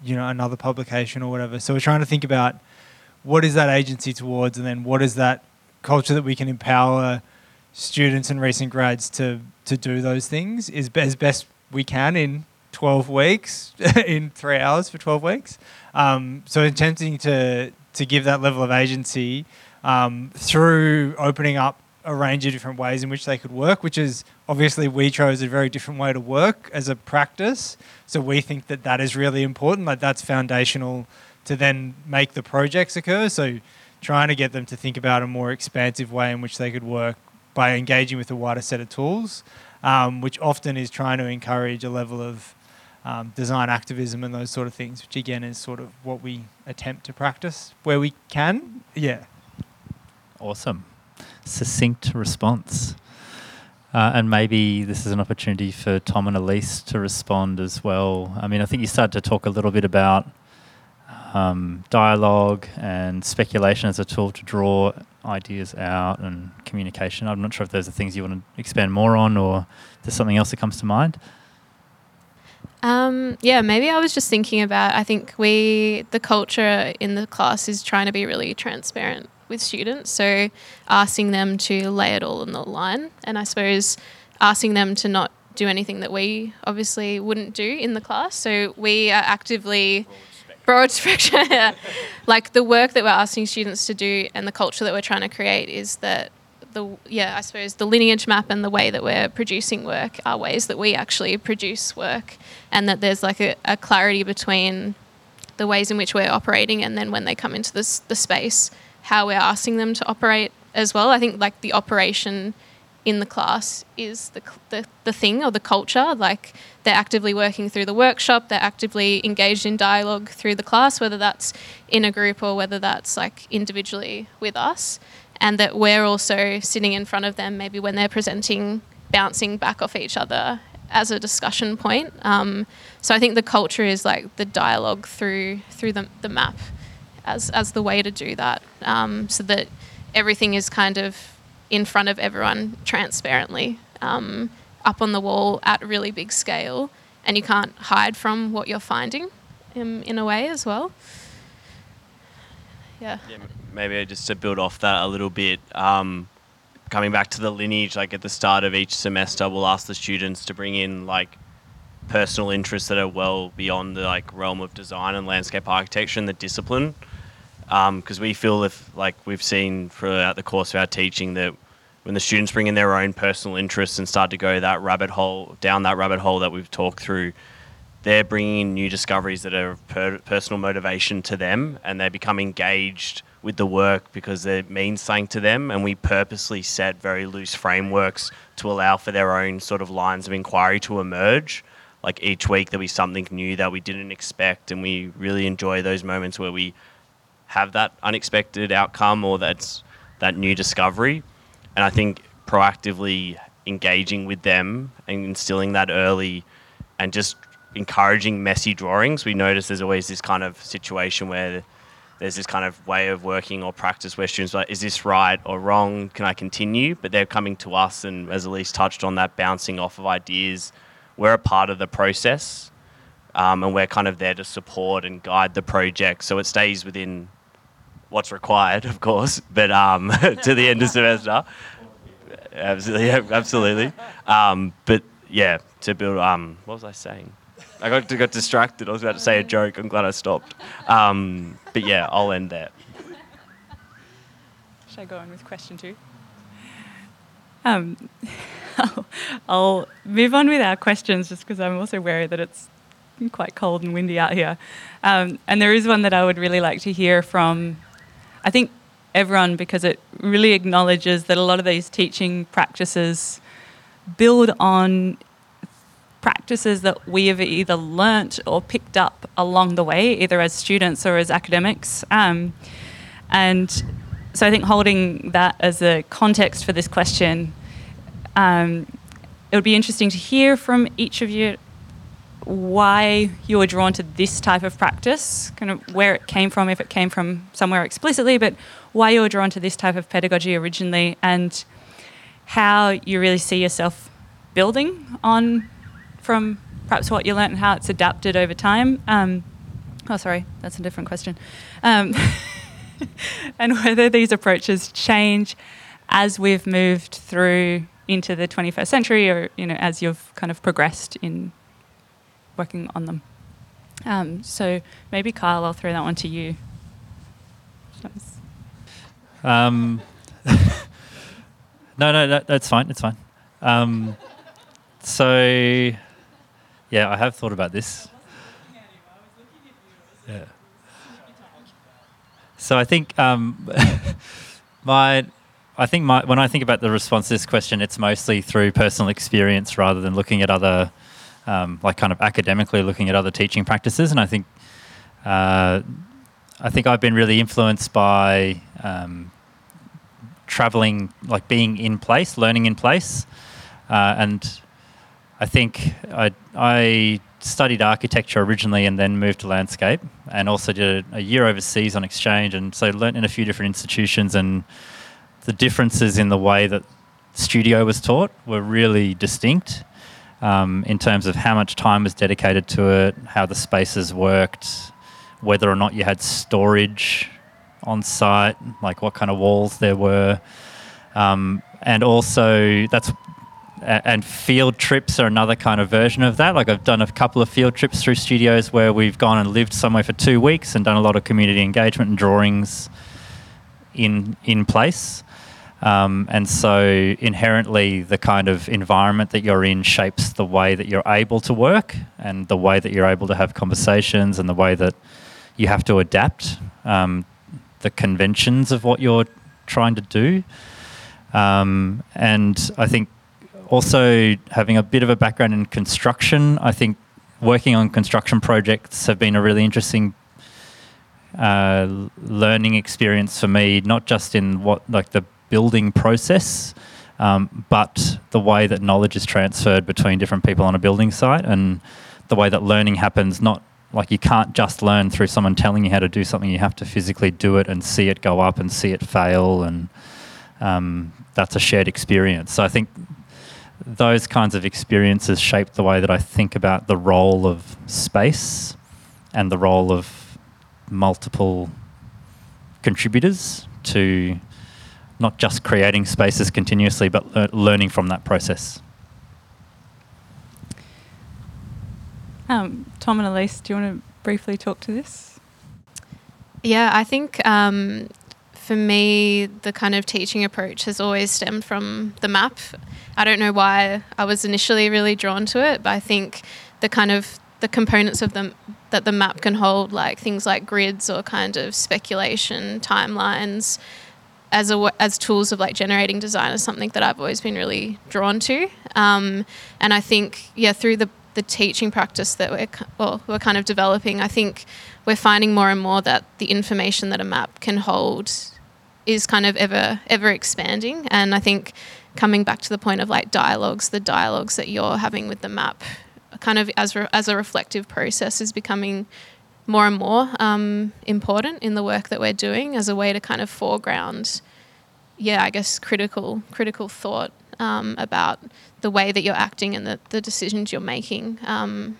you know another publication or whatever. So we're trying to think about what is that agency towards, and then what is that culture that we can empower students and recent grads to to do those things is as best we can in 12 weeks in three hours for 12 weeks. Um, so attempting to to give that level of agency um, through opening up a range of different ways in which they could work which is obviously we chose a very different way to work as a practice. So we think that that is really important like that's foundational to then make the projects occur. So trying to get them to think about a more expansive way in which they could work by engaging with a wider set of tools, um, which often is trying to encourage a level of um, design activism and those sort of things, which again is sort of what we attempt to practice where we can. Yeah. Awesome. Succinct response. Uh, and maybe this is an opportunity for Tom and Elise to respond as well. I mean, I think you started to talk a little bit about um, dialogue and speculation as a tool to draw ideas out and communication. I'm not sure if those are things you want to expand more on or there's something else that comes to mind. Um, yeah, maybe I was just thinking about. I think we, the culture in the class is trying to be really transparent with students. So asking them to lay it all on the line, and I suppose asking them to not do anything that we obviously wouldn't do in the class. So we are actively broad spectrum. like the work that we're asking students to do and the culture that we're trying to create is that the yeah, I suppose the lineage map and the way that we're producing work are ways that we actually produce work, and that there's like a, a clarity between the ways in which we're operating and then when they come into this the space, how we're asking them to operate as well. I think like the operation in the class is the, the, the thing or the culture. Like they're actively working through the workshop, they're actively engaged in dialogue through the class, whether that's in a group or whether that's like individually with us. And that we're also sitting in front of them, maybe when they're presenting, bouncing back off each other as a discussion point. Um, so I think the culture is like the dialogue through through the, the map as as the way to do that, um, so that everything is kind of in front of everyone transparently, um, up on the wall at really big scale, and you can't hide from what you're finding um, in a way as well. Yeah. Yeah, maybe just to build off that a little bit, um, coming back to the lineage, like at the start of each semester, we'll ask the students to bring in like personal interests that are well beyond the like realm of design and landscape architecture and the discipline. Because we feel if like we've seen throughout the course of our teaching that when the students bring in their own personal interests and start to go that rabbit hole down that rabbit hole that we've talked through, they're bringing in new discoveries that are per- personal motivation to them and they become engaged with the work because it means something to them and we purposely set very loose frameworks to allow for their own sort of lines of inquiry to emerge like each week there'll be something new that we didn't expect and we really enjoy those moments where we have that unexpected outcome or that's that new discovery and i think proactively engaging with them and instilling that early and just encouraging messy drawings. We notice there's always this kind of situation where there's this kind of way of working or practice where students are like, is this right or wrong? Can I continue? But they're coming to us, and as Elise touched on, that bouncing off of ideas. We're a part of the process, um, and we're kind of there to support and guide the project so it stays within what's required, of course, but um, to the end of semester. Absolutely, absolutely. Um, but yeah, to build. Um, what was I saying? I got got distracted. I was about to say a joke. I'm glad I stopped. Um, but yeah, I'll end there. Should I go on with question two? Um, I'll, I'll move on with our questions just because I'm also wary that it's quite cold and windy out here. Um, and there is one that I would really like to hear from, I think, everyone because it really acknowledges that a lot of these teaching practices build on practices that we have either learnt or picked up along the way, either as students or as academics. Um, and so I think holding that as a context for this question, um, it would be interesting to hear from each of you why you were drawn to this type of practice, kind of where it came from, if it came from somewhere explicitly, but why you were drawn to this type of pedagogy originally, and how you really see yourself building on from perhaps what you learnt and how it's adapted over time. Um, oh, sorry, that's a different question. Um, and whether these approaches change as we've moved through into the 21st century or you know as you've kind of progressed in working on them um, so maybe kyle i'll throw that one to you Um, no, no, that, that's fine. It's fine. Um, so, yeah, I have thought about this. Yeah. So I think um, my, I think my when I think about the response to this question, it's mostly through personal experience rather than looking at other, um, like kind of academically looking at other teaching practices. And I think, uh, I think I've been really influenced by um, traveling, like being in place, learning in place, uh, and I think I, I studied architecture originally and then moved to landscape, and also did a, year overseas on exchange, and so learnt in a few different institutions, and the differences in the way that studio was taught were really distinct. Um, in terms of how much time was dedicated to it, how the spaces worked, whether or not you had storage on site, like what kind of walls there were, um, and also that's and field trips are another kind of version of that. Like I've done a couple of field trips through studios where we've gone and lived somewhere for two weeks and done a lot of community engagement and drawings in in place. Um, and so inherently, the kind of environment that you're in shapes the way that you're able to work and the way that you're able to have conversations and the way that you have to adapt um, the conventions of what you're trying to do. Um, and I think also having a bit of a background in construction, I think working on construction projects have been a really interesting uh, learning experience for me, not just in what like the building process, um, but the way that knowledge is transferred between different people on a building site and the way that learning happens. Not like you can't just learn through someone telling you how to do something. You have to physically do it and see it go up and see it fail, and um, that's a shared experience. So I think those kinds of experiences shape the way that I think about the role of space and the role of multiple contributors to not just creating spaces continuously, but le- learning from that process. Um, Tom and Elise, do you want to briefly talk to this? Yeah, I think um, for me, the kind of teaching approach has always stemmed from the map. I don't know why I was initially really drawn to it, but I think the kind of the components of them that the map can hold, like things like grids or kind of speculation, timelines, as a as tools of like generating design is something that I've always been really drawn to. Um, and I think yeah, through the the teaching practice that we're well we're kind of developing, I think we're finding more and more that the information that a map can hold is kind of ever ever expanding. And I think coming back to the point of like dialogues, the dialogues that you're having with the map, kind of as re- as a reflective process, is becoming more and more um, important in the work that we're doing as a way to kind of foreground, yeah, I guess critical critical thought um, about the way that you're acting and the, the decisions you're making. Um,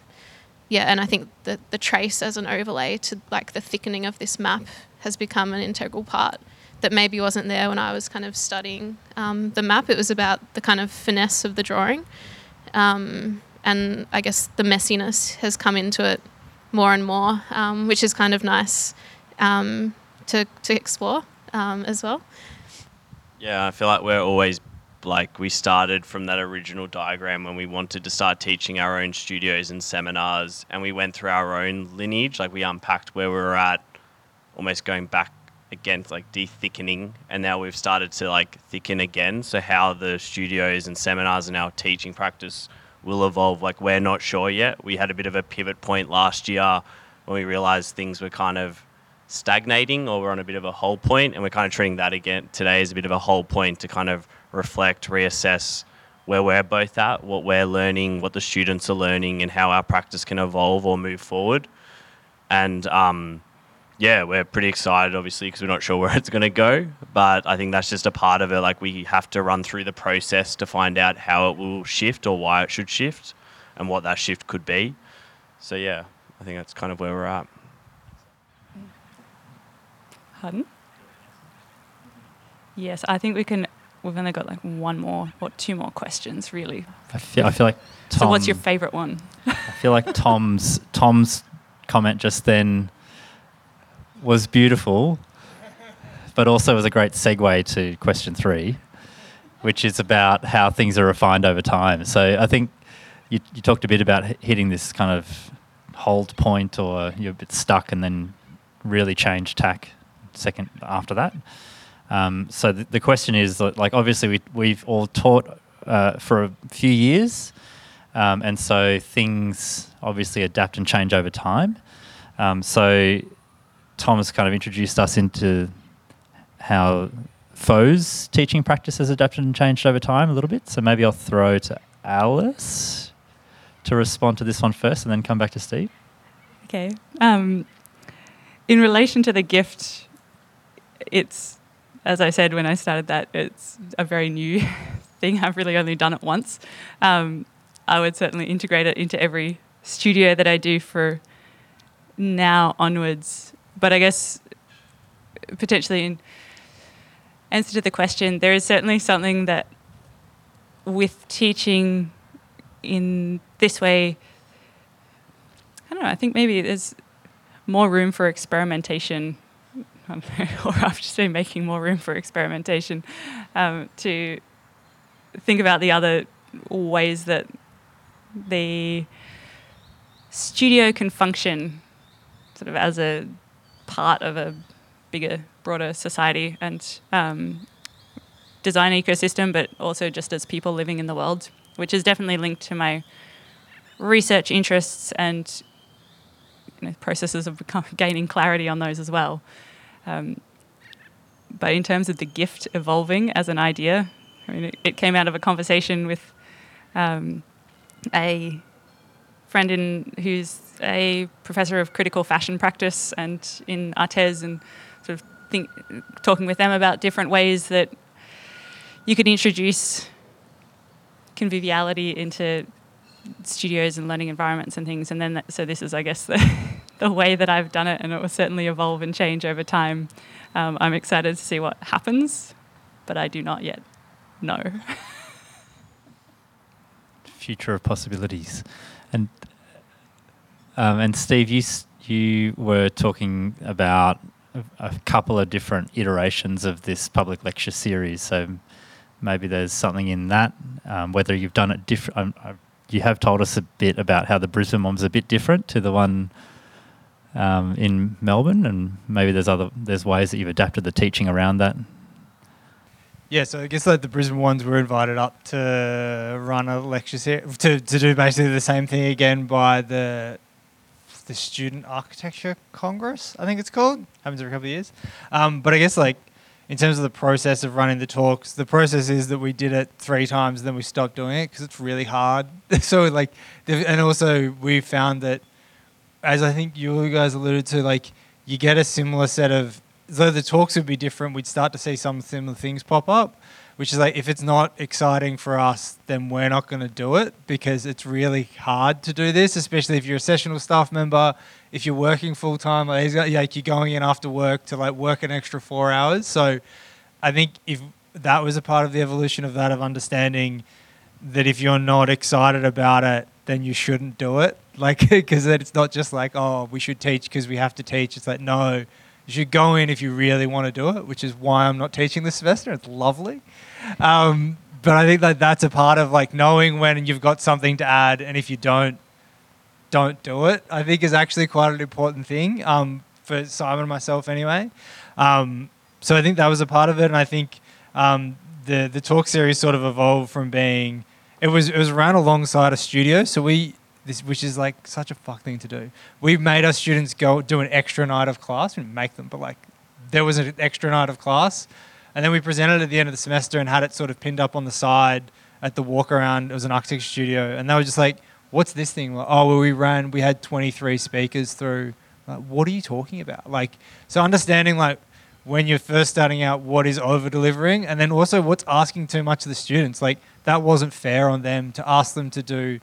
yeah, and I think that the trace as an overlay to like the thickening of this map has become an integral part that maybe wasn't there when I was kind of studying um, the map. It was about the kind of finesse of the drawing. Um, and I guess the messiness has come into it more and more, um, which is kind of nice um, to, to explore um, as well. Yeah, I feel like we're always like we started from that original diagram when we wanted to start teaching our own studios and seminars, and we went through our own lineage. Like we unpacked where we were at, almost going back again, like de-thickening, and now we've started to like thicken again. So how the studios and seminars and our teaching practice will evolve, like we're not sure yet. We had a bit of a pivot point last year when we realized things were kind of stagnating or we're on a bit of a hold point, and we're kind of treating that again today as a bit of a hold point to kind of reflect, reassess where we're both at, what we're learning, what the students are learning, and how our practice can evolve or move forward. And um, yeah, we're pretty excited, obviously, because we're not sure where it's going to go. But I think that's just a part of it. Like we have to run through the process to find out how it will shift or why it should shift, and what that shift could be. So yeah, I think that's kind of where we're at. Pardon? Yes, I think we can. We've only got like one more or two more questions, really. I feel, I feel like Tom, so, what's your favourite one? I feel like Tom's Tom's comment just then was beautiful, but also was a great segue to question three, which is about how things are refined over time. So I think you, you talked a bit about hitting this kind of hold point, or you're a bit stuck, and then really change tack second after that. Um, so the, question is like obviously we, we've all taught uh, for a few years, um, and so things obviously adapt and change over time. Um, so Thomas kind of introduced us into how FO's teaching practice has adapted and changed over time a little bit. So maybe I'll throw to Alice to respond to this one first and then come back to Steve. Okay. Um, in relation to the gift, it's, as I said when I started that, it's a very new thing. I've really only done it once. Um, I would certainly integrate it into every studio that I do for now onwards but I guess potentially in answer to the question, there is certainly something that with teaching in this way, I don't know, I think maybe there's more room for experimentation, or I've just been making more room for experimentation um, to think about the other ways that the studio can function sort of as a part of a bigger, broader society and um, design ecosystem, but also just as people living in the world, which is definitely linked to my research interests and you know, processes of gaining clarity on those as well. Um, but in terms of the gift evolving as an idea, I mean, it, it came out of a conversation with um, a friend in who's a professor of critical fashion practice and in ArtEZ and sort of think, talking with them about different ways that you could introduce conviviality into studios and learning environments and things. And then, that, so this is, I guess, the, the way that I've done it, and it will certainly evolve and change over time. Um, I'm excited to see what happens, but I do not yet know. Future of possibilities, and um, and Steve, you you were talking about a, couple of different iterations of this public lecture series. So maybe there's something in that. Um, whether you've done it different, um, uh, you have told us a bit about how the Brisbane one's a bit different to the one um, in Melbourne, and maybe there's other there's ways that you've adapted the teaching around that. Yeah, so I guess like the Brisbane ones were invited up to run a lecture series to, to do basically the same thing again by the the Student Architecture Congress, I think it's called. Happens every couple of years. Um, but I guess like in terms of the process of running the talks, the process is that we did it three times, and then we stopped doing it because it's really hard. so like, and also we found that, as I think you guys alluded to, like you get a similar set of though the talks would be different, we'd start to see some similar things pop up, which is like if it's not exciting for us, then we're not going to do it because it's really hard to do this, especially if you're a sessional staff member, if you're working full time, like, you're going in after work to like work an extra four hours. So I think if that was a part of the evolution of that of understanding that if you're not excited about it, then you shouldn't do it. Like, because it's not just like, oh, we should teach because we have to teach. It's like, no, you should go in if you really want to do it, which is why I'm not teaching this semester. It's lovely. Um, but I think that that's a part of like knowing when you've got something to add, and if you don't, don't do it. I think is actually quite an important thing um, for Simon and myself, anyway. Um, so I think that was a part of it, and I think um, the the talk series sort of evolved from being it was it was ran alongside a studio, so we this which is like such a fuck thing to do. We made our students go do an extra night of class. Didn't make them, but like there was an extra night of class, and then we presented at the end of the semester and had it sort of pinned up on the side at the walk around. It was an architecture studio, and they were just like, "What's this thing?" Like, oh, well, we ran. We had twenty three speakers through. Like, what are you talking about? Like, so understanding like when you're first starting out, what is over delivering, and then also what's asking too much of the students. Like that wasn't fair on them to ask them to do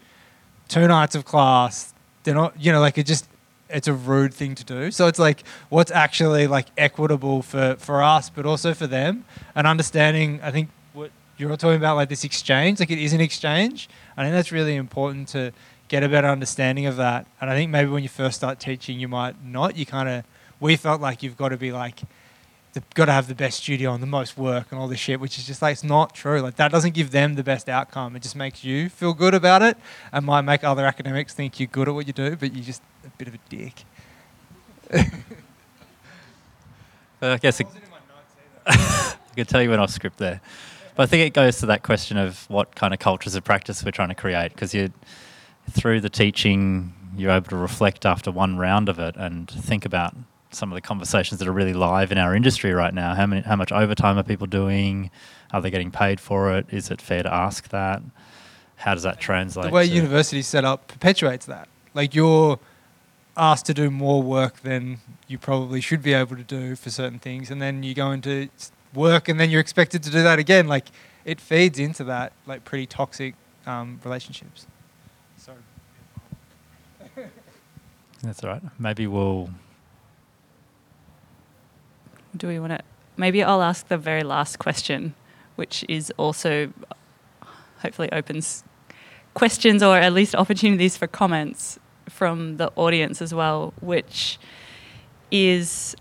two nights of class. They're not, you know, like it just it's a rude thing to do. So it's like what's actually like equitable for for us, but also for them, and understanding. I think what you're talking about, like this exchange, like it is an exchange. I think that's really important to get a better understanding of that. And I think maybe when you first start teaching, you might not. You kind of we felt like you've got to be like they've got to have the best studio and the most work and all this shit, which is just like it's not true. Like that doesn't give them the best outcome. It just makes you feel good about it, and might make other academics think you're good at what you do, but you're just a bit of a dick. I guess it, I could tell you went off script there. But I think it goes to that question of what kind of cultures of practice we're trying to create because you, through the teaching, you're able to reflect after one round of it and think about some of the conversations that are really live in our industry right now. How many, how much overtime are people doing? Are they getting paid for it? Is it fair to ask that? How does that translate? the way to- university's set up perpetuates that. Like you're asked to do more work than you probably should be able to do for certain things, and then you go into work, and then you're expected to do that again. Like it feeds into that like pretty toxic um, relationships. So That's all right. Maybe we'll. Do we want to? Maybe I'll ask the very last question, which is also hopefully opens questions or at least opportunities for comments from the audience as well, which is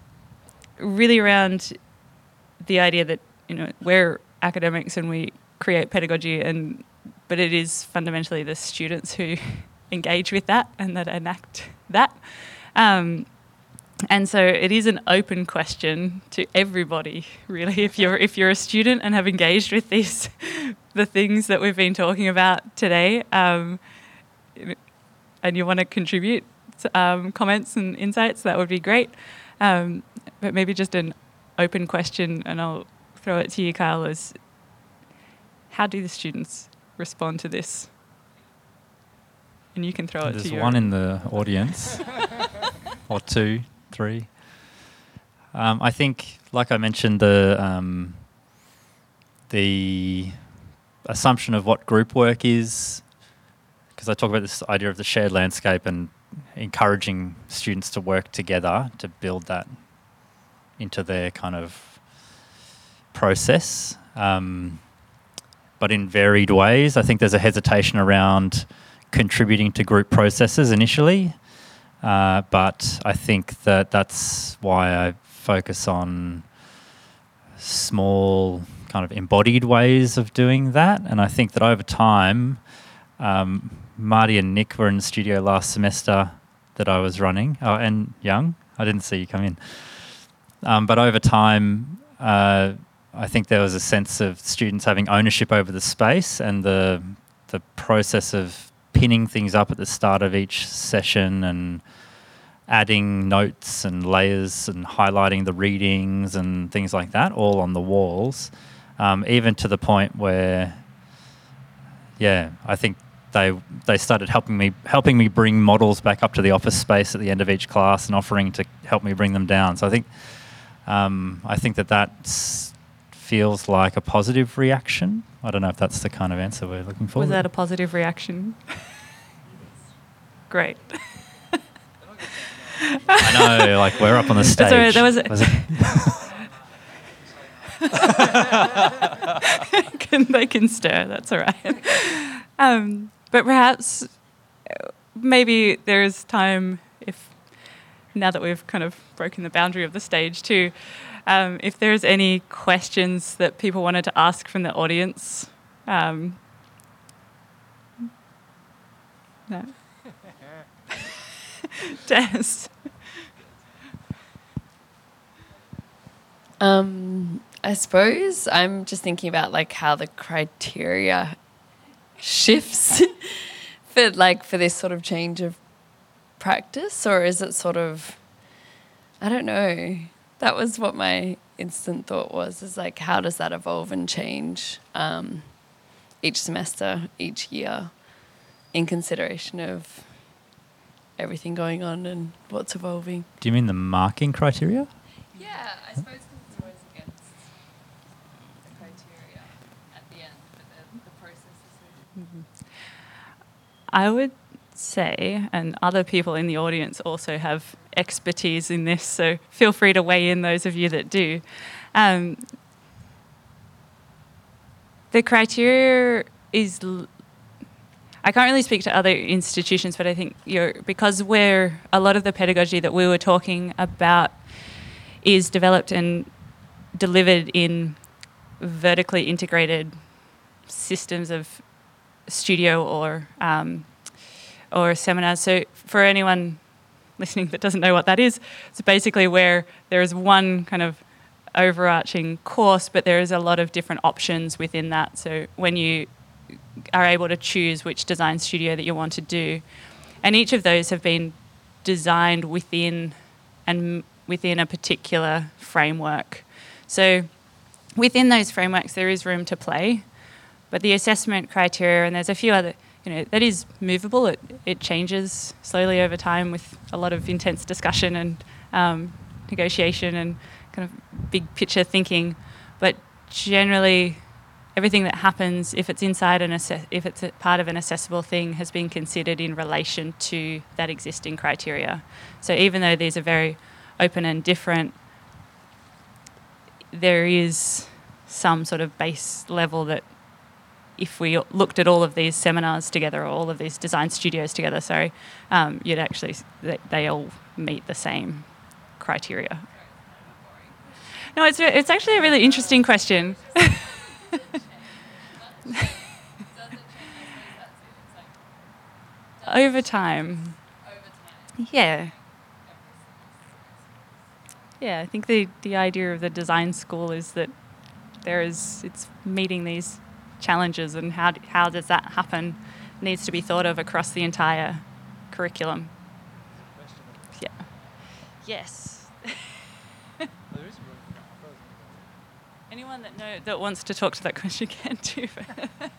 really around the idea that you know we're academics and we create pedagogy and but it is fundamentally the students who engage with that and that enact that um, and so it is an open question to everybody really if you're if you're a student and have engaged with these the things that we've been talking about today um, and you want to contribute um, comments and insights that would be great. Um, but maybe just an open question and i'll throw it to you kyle is how do the students respond to this? And you can throw it There's to your one in the audience, or two, three. Um, I think, like I mentioned, the um, the assumption of what group work is, because I talk about this idea of the shared landscape and encouraging students to work together to build that into their kind of process. Um, but in varied ways. I think there's a hesitation around contributing to group processes initially. Uh, but I think that that's why I focus on small, kind of embodied ways of doing that. And I think that over time, um, Marty and Nick were in the studio last semester that I was running, oh, and Young. I didn't see you come in. Um, but over time, uh, I think there was a sense of students having ownership over the space and the the process of pinning things up at the start of each session and adding notes and layers and highlighting the readings and things like that all on the walls um, even to the point where yeah I think they they started helping me helping me bring models back up to the office space at the end of each class and offering to help me bring them down. So I think um, I think that that's feels like a positive reaction. I don't know if that's the kind of answer we're looking for. Was that a positive reaction? Great. I know, like we're up on the stage. Sorry, that was, was it? can, they can stir, that's all right. Um, but perhaps maybe there's time if now that we've kind of broken the boundary of the stage too um, if there's any questions that people wanted to ask from the audience. Um, no. Des. Um, I suppose I'm just thinking about like how the criteria shifts for like for this sort of change of practice, or is it sort of I don't know that was what my instant thought was is like how does that evolve and change um, each semester each year in consideration of everything going on and what's evolving? Do you mean the marking criteria? Yeah i suppose it's always against the criteria at the end but then the process is mm-hmm. i would say, and other people in the audience also have expertise in this, so feel free to weigh in, those of you that do. Um, the criteria is. I can't really speak to other institutions, but I think you're because we're a lot of the pedagogy that we were talking about is developed and delivered in vertically integrated systems of studio or um, or seminars. So for anyone listening that doesn't know what that is, it's basically where there is one kind of overarching course, but there is a lot of different options within that. So when you are able to choose which design studio that you want to do, and each of those have been designed within and within a particular framework. So within those frameworks, there is room to play, but the assessment criteria, and there's a few other you know that is movable. It it changes slowly over time with a lot of intense discussion and um, negotiation and kind of big picture thinking. But generally, everything that happens, if it's inside an assess- if it's part of an accessible thing, has been considered in relation to that existing criteria. So even though these are very open and different, there is some sort of base level that if we looked at all of these seminars together, or all of these design studios together, sorry, um, you'd actually, they, they all meet the same criteria. No, it's, it's actually a really interesting question. Over time. Yeah. Yeah, I think the, the idea of the design school is that there is it's meeting these challenges and how, how does that happen needs to be thought of across the entire curriculum. Yeah. Yes. Anyone that know that wants to talk to that question can too.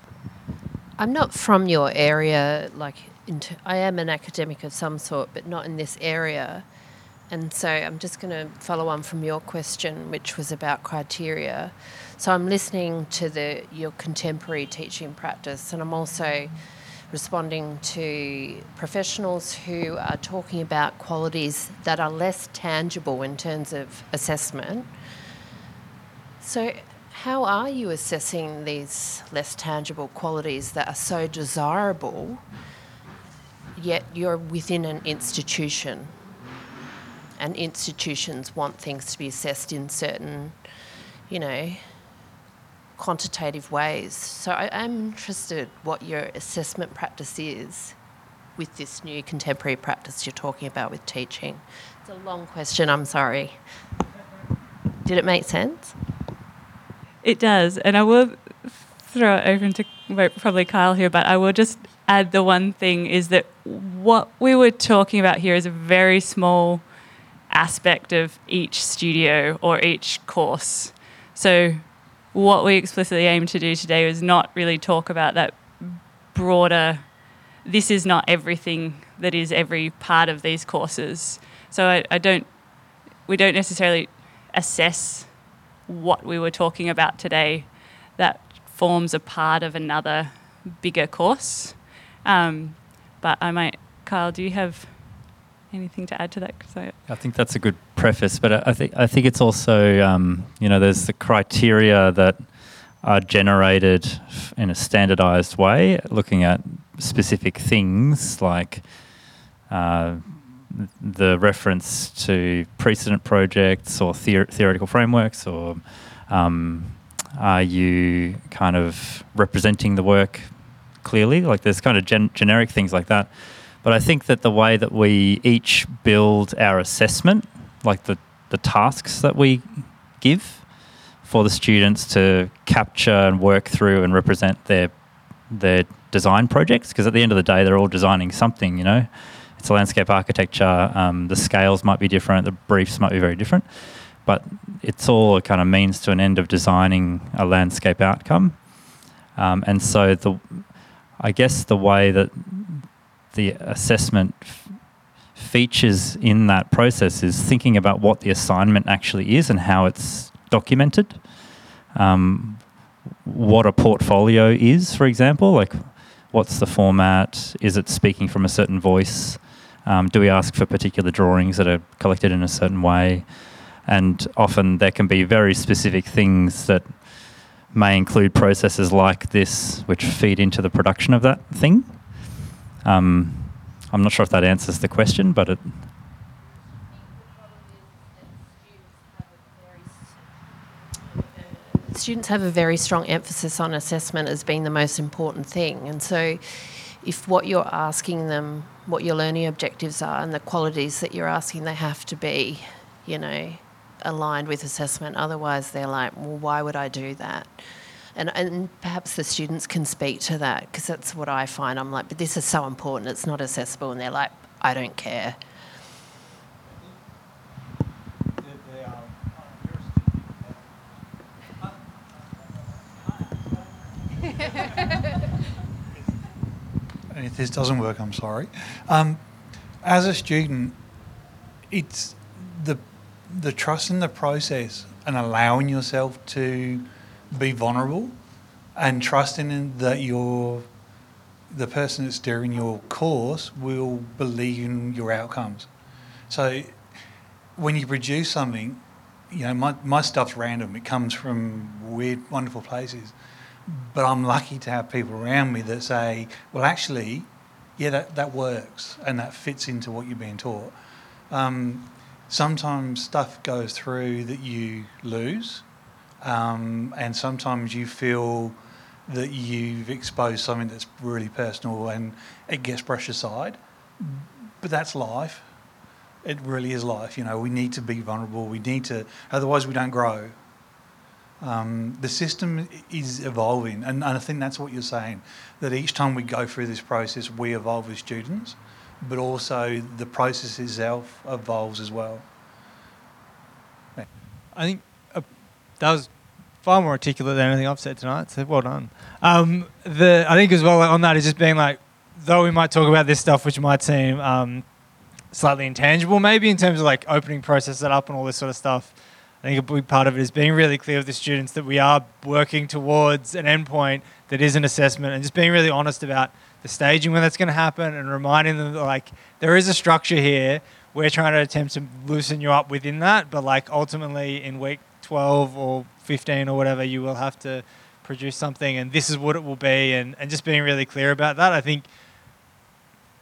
I'm not from your area. Like, into, I am an academic of some sort, but not in this area. and so I'm just going to follow on from your question, which was about criteria. So I'm listening to the your contemporary teaching practice, and I'm also responding to professionals who are talking about qualities that are less tangible in terms of assessment. So, how are you assessing these less tangible qualities that are so desirable, yet you're within an institution? And institutions want things to be assessed in certain, you know, quantitative ways. So I am interested what your assessment practice is with this new contemporary practice you're talking about with teaching. It's a long question, I'm sorry. Did it make sense? It does, and I will throw it open to probably Kyle here, but I will just add the one thing is that what we were talking about here is a very small aspect of each studio or each course. So what we explicitly aim to do today is not really talk about that broader this is not everything that is every part of these courses. So I, I don't we don't necessarily assess what we were talking about today. That forms a part of another bigger course. Um, but I might, Kyle, do you have anything to add to that? I, I think that's a good preface, but I think I think it's also um, you know there's the criteria that are generated in a standardized way, looking at specific things like uh, the reference to precedent projects or theor- theoretical frameworks, or um, are you kind of representing the work clearly? Like there's kind of gen- generic things like that. But I think that the way that we each build our assessment, like the, the tasks that we give for the students to capture and work through and represent their their design projects, because at the end of the day, they're all designing something, you know. It's a landscape architecture. Um, the scales might be different. The briefs might be very different, but it's all a kind of means to an end of designing a landscape outcome. Um, and so the, I guess the way that the assessment f- features in that process is thinking about what the assignment actually is and how it's documented. Um, what a portfolio is, for example, like what's the format? Is it speaking from a certain voice? Um, do we ask for particular drawings that are collected in a certain way? And often there can be very specific things that may include processes like this, which feed into the production of that thing. Um, I'm not sure if that answers the question, but it. Students have a very strong emphasis on assessment as being the most important thing. And so, if what you're asking them, what your learning objectives are, and the qualities that you're asking, they have to be, you know, aligned with assessment. Otherwise, they're like, well, why would I do that? And, and perhaps the students can speak to that because that's what I find. I'm like, but this is so important, it's not accessible. And they're like, I don't care. and if this doesn't work, I'm sorry. Um, as a student, it's the the trust in the process and allowing yourself to be vulnerable and trusting in that your the person that's steering your course will believe in your outcomes. So when you produce something, you know, my, my stuff's random. It comes from weird, wonderful places. But I'm lucky to have people around me that say, well, actually, yeah, that, that works and that fits into what you're being taught. Um, sometimes stuff goes through that you lose, um, and sometimes you feel that you've exposed something that's really personal and it gets brushed aside. But that's life. It really is life. You know, we need to be vulnerable. We need to, otherwise, we don't grow. Um, the system is evolving, and, and I think that's what you're saying. That each time we go through this process, we evolve as students, but also the process itself evolves as well. I think that was far more articulate than anything I've said tonight. So well done. Um, the I think as well like, on that is just being like, though we might talk about this stuff, which might seem um, slightly intangible, maybe in terms of like opening process set up and all this sort of stuff. I think a big part of it is being really clear with the students that we are working towards an endpoint that is an assessment and just being really honest about the staging when that's going to happen and reminding them that like there is a structure here. We're trying to attempt to loosen you up within that, but like ultimately in week 12 or 15 or whatever, you will have to produce something and this is what it will be and, and just being really clear about that. I think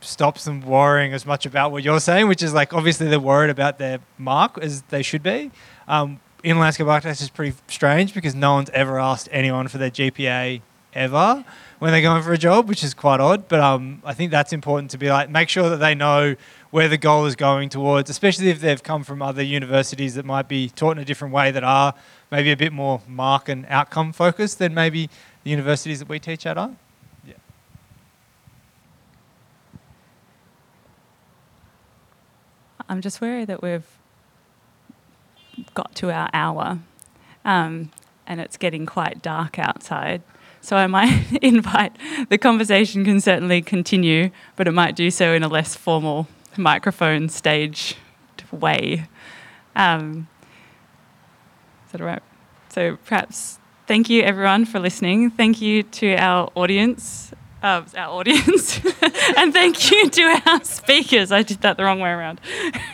stops them worrying as much about what you're saying, which is like obviously they're worried about their mark as they should be. Um, in landscape architecture is pretty strange because no one's ever asked anyone for their GPA ever when they're going for a job, which is quite odd. But um, I think that's important to be like make sure that they know where the goal is going towards, especially if they've come from other universities that might be taught in a different way that are maybe a bit more mark and outcome focused than maybe the universities that we teach at are. Yeah. I'm just worried that we've got to our hour um, and it's getting quite dark outside. So I might invite the conversation can certainly continue, but it might do so in a less formal microphone stage way. Um, is that all right? So perhaps thank you everyone for listening. Thank you to our audience, uh, our audience, and thank you to our speakers. I did that the wrong way around.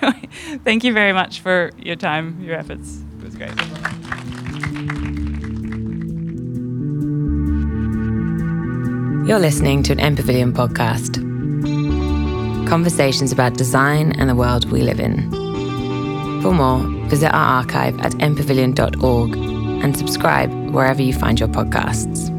thank you very much for your time, your efforts. It was great. You're listening to an MPavilion podcast. Conversations about design and the world we live in. For more, visit our archive at mpavilion.org and subscribe wherever you find your podcasts.